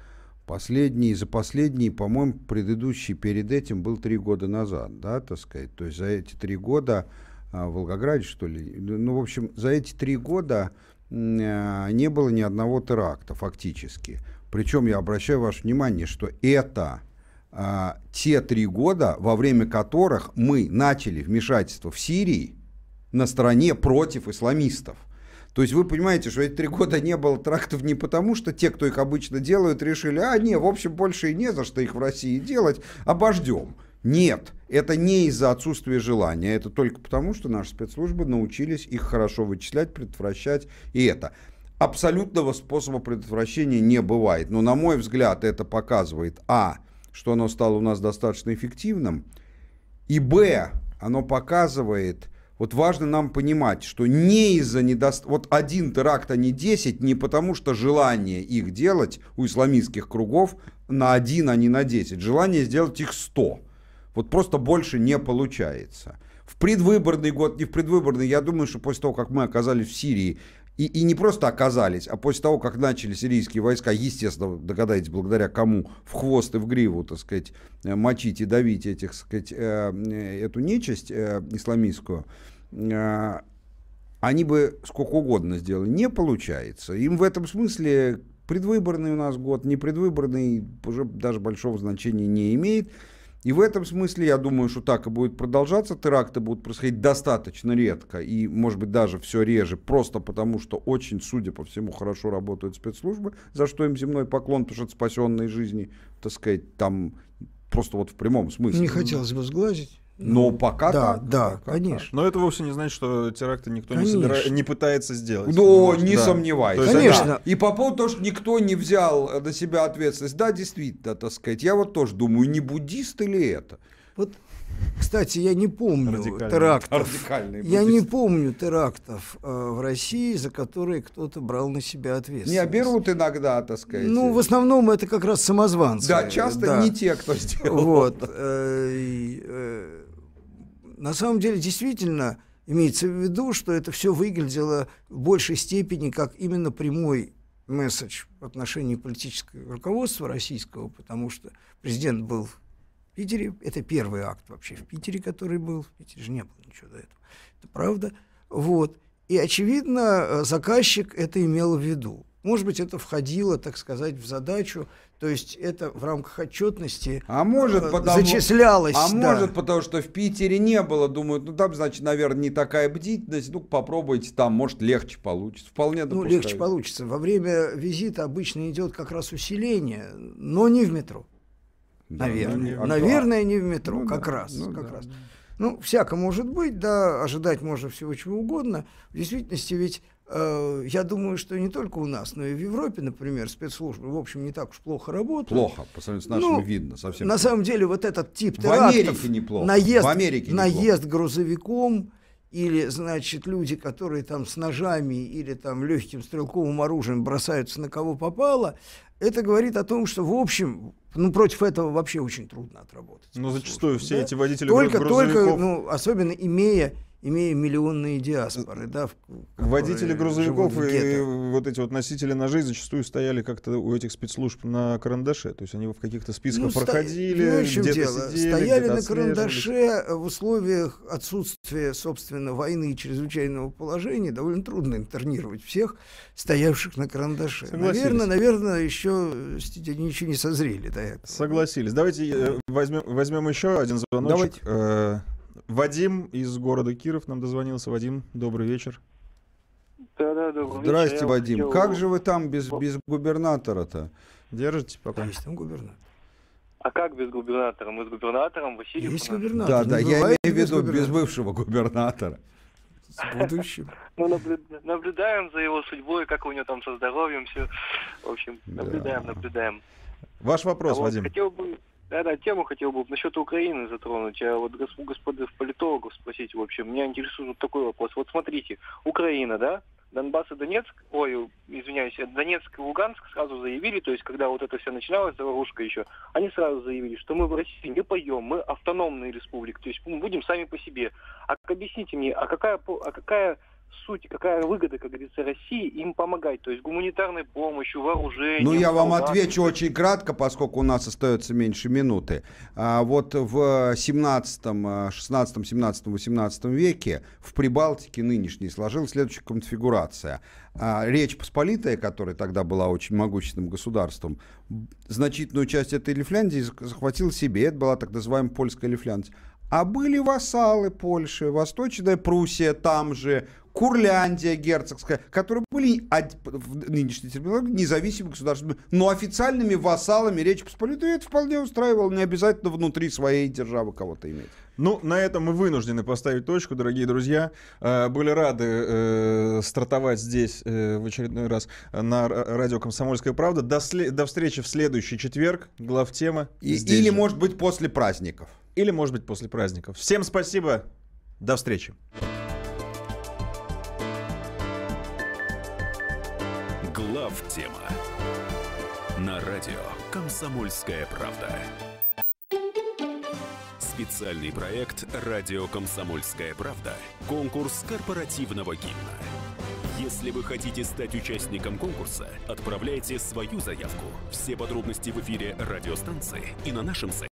Последний, за последний, по-моему, предыдущий перед этим был три года назад, да, так сказать. То есть за эти три года а, в Волгограде, что ли, ну, в общем, за эти три года а, не было ни одного теракта фактически. Причем я обращаю ваше внимание, что это а, те три года, во время которых мы начали вмешательство в Сирии на стороне против исламистов. То есть вы понимаете, что эти три года не было трактов не потому, что те, кто их обычно делают, решили, а не, в общем, больше и не за что их в России делать, обождем. Нет, это не из-за отсутствия желания, это только потому, что наши спецслужбы научились их хорошо вычислять, предотвращать, и это. Абсолютного способа предотвращения не бывает, но, на мой взгляд, это показывает, а, что оно стало у нас достаточно эффективным, и, б, оно показывает, вот важно нам понимать, что не из-за недост... Вот один теракт, а не 10, не потому что желание их делать у исламистских кругов на один, а не на 10. Желание сделать их 100. Вот просто больше не получается. В предвыборный год, не в предвыборный, я думаю, что после того, как мы оказались в Сирии, и, и не просто оказались, а после того, как начали сирийские войска, естественно, догадаетесь, благодаря кому, в хвост и в гриву, так сказать, э, мочить и давить этих, так сказать, э, э, эту нечисть исламистскую, они бы сколько угодно сделали. Не получается. Им в этом смысле предвыборный у нас год, не предвыборный уже даже большого значения не имеет. И в этом смысле, я думаю, что так и будет продолжаться. Теракты будут происходить достаточно редко и, может быть, даже все реже, просто потому что очень, судя по всему, хорошо работают спецслужбы, за что им земной поклон, потому что это спасенные жизни, так сказать, там просто вот в прямом смысле. Не хотелось бы сглазить. Но пока да, так. Да, пока конечно. Но это вовсе не значит, что теракты никто не, собира... не пытается сделать. Ну, не да. сомневаюсь. есть, конечно. Да. И по поводу того, что никто не взял на себя ответственность, да, действительно, так сказать, я вот тоже думаю, не буддист или это? Вот кстати, я не помню Радикальный. терактов. Я не помню терактов э, в России, за которые кто-то брал на себя ответственность. Не, берут иногда, так сказать. Ну, в основном это как раз самозванцы. Да, часто да. не те, кто сделал. Вот. Э, э, на самом деле, действительно, имеется в виду, что это все выглядело в большей степени как именно прямой месседж в отношении политического руководства российского, потому что президент был в Питере. Это первый акт вообще в Питере, который был. В Питере же не было ничего до этого. Это правда. Вот. И, очевидно, заказчик это имел в виду. Может быть, это входило, так сказать, в задачу, то есть это в рамках отчетности а может, э, потому, зачислялось. А да. может, потому что в Питере не было, думают, ну там, значит, наверное, не такая бдительность, ну попробуйте там, может, легче получится. Вполне Ну, легче получится. Во время визита обычно идет как раз усиление, но не в метро. Да, наверное. Не, наверное, не в метро, ну, как да, раз. Ну, как да, раз. Да. Ну, всяко может быть, да, ожидать можно всего чего угодно. В действительности ведь Э, я думаю, что не только у нас, но и в Европе, например, спецслужбы, в общем, не так уж плохо работают. Плохо, по сравнению с нашими ну, видно совсем. На самом деле вот этот тип в терактов, Америке неплохо. наезд, в Америке наезд грузовиком, или, значит, люди, которые там с ножами или там легким стрелковым оружием бросаются на кого попало, это говорит о том, что, в общем, ну, против этого вообще очень трудно отработать. Но зачастую все да? эти водители только, грузовиков... Только, ну, особенно имея имея миллионные диаспоры, да, водители грузовиков и вот эти вот носители ножей зачастую стояли как-то у этих спецслужб на карандаше, то есть они в каких-то списках ну, проходили, ста... где-то дело? сидели, стояли где на карандаше в условиях отсутствия, собственно, войны и чрезвычайного положения довольно трудно интернировать всех стоявших на карандаше. Наверное, наверное, еще ничего не созрели до этого. Согласились. Давайте э, возьмем, возьмем еще один звоночек. Давайте. Вадим из города Киров нам дозвонился. Вадим, добрый вечер. Да, да, добрый Здрасте, вечер. Вадим. Хотел... Как же вы там без, без губернатора-то? Держите пока. Есть там губернатор. А как без губернатора? Мы с губернатором Васильевым. Есть губернатор. Да, да, я имею в виду без бывшего губернатора. С будущим. *laughs* Ну, наблюдаем за его судьбой, как у него там со здоровьем все. В общем, наблюдаем, наблюдаем. Ваш вопрос, а Вадим. Хотел бы да-да, тему хотел бы насчет Украины затронуть, а вот у господы политологов спросить, в общем, меня интересует вот такой вопрос. Вот смотрите, Украина, да, Донбасс и Донецк, ой, извиняюсь, Донецк и Луганск сразу заявили, то есть когда вот это все начиналось, заварушка еще, они сразу заявили, что мы в России не поем, мы автономная республика, то есть мы будем сами по себе. А объясните мне, а какая, а какая суть, какая выгода, как говорится, России им помогать, то есть гуманитарной помощью, вооружением. Ну, я вам отвечу очень кратко, поскольку у нас остается меньше минуты. А, вот в 17, 16, 17, 18 веке в Прибалтике нынешней сложилась следующая конфигурация. А, Речь Посполитая, которая тогда была очень могущественным государством, значительную часть этой Лифляндии захватил себе. Это была так называемая польская Лифляндия. А были вассалы Польши, Восточная Пруссия там же, Курляндия герцогская, которые были в нынешней терминологии независимыми государствами, но официальными вассалами Речи Посполитой это вполне устраивало, не обязательно внутри своей державы кого-то иметь. Ну, на этом мы вынуждены поставить точку, дорогие друзья. Э, были рады э, стартовать здесь э, в очередной раз на радио «Комсомольская правда». До. До встречи в следующий четверг. Главтема. И, или, же. может быть, после праздников. или, может быть, после праздников. Всем спасибо. До встречи. Тема на радио Комсомольская правда. Специальный проект «Радио Комсомольская правда». Конкурс корпоративного гимна. Если вы хотите стать участником конкурса, отправляйте свою заявку. Все подробности в эфире радиостанции и на нашем сайте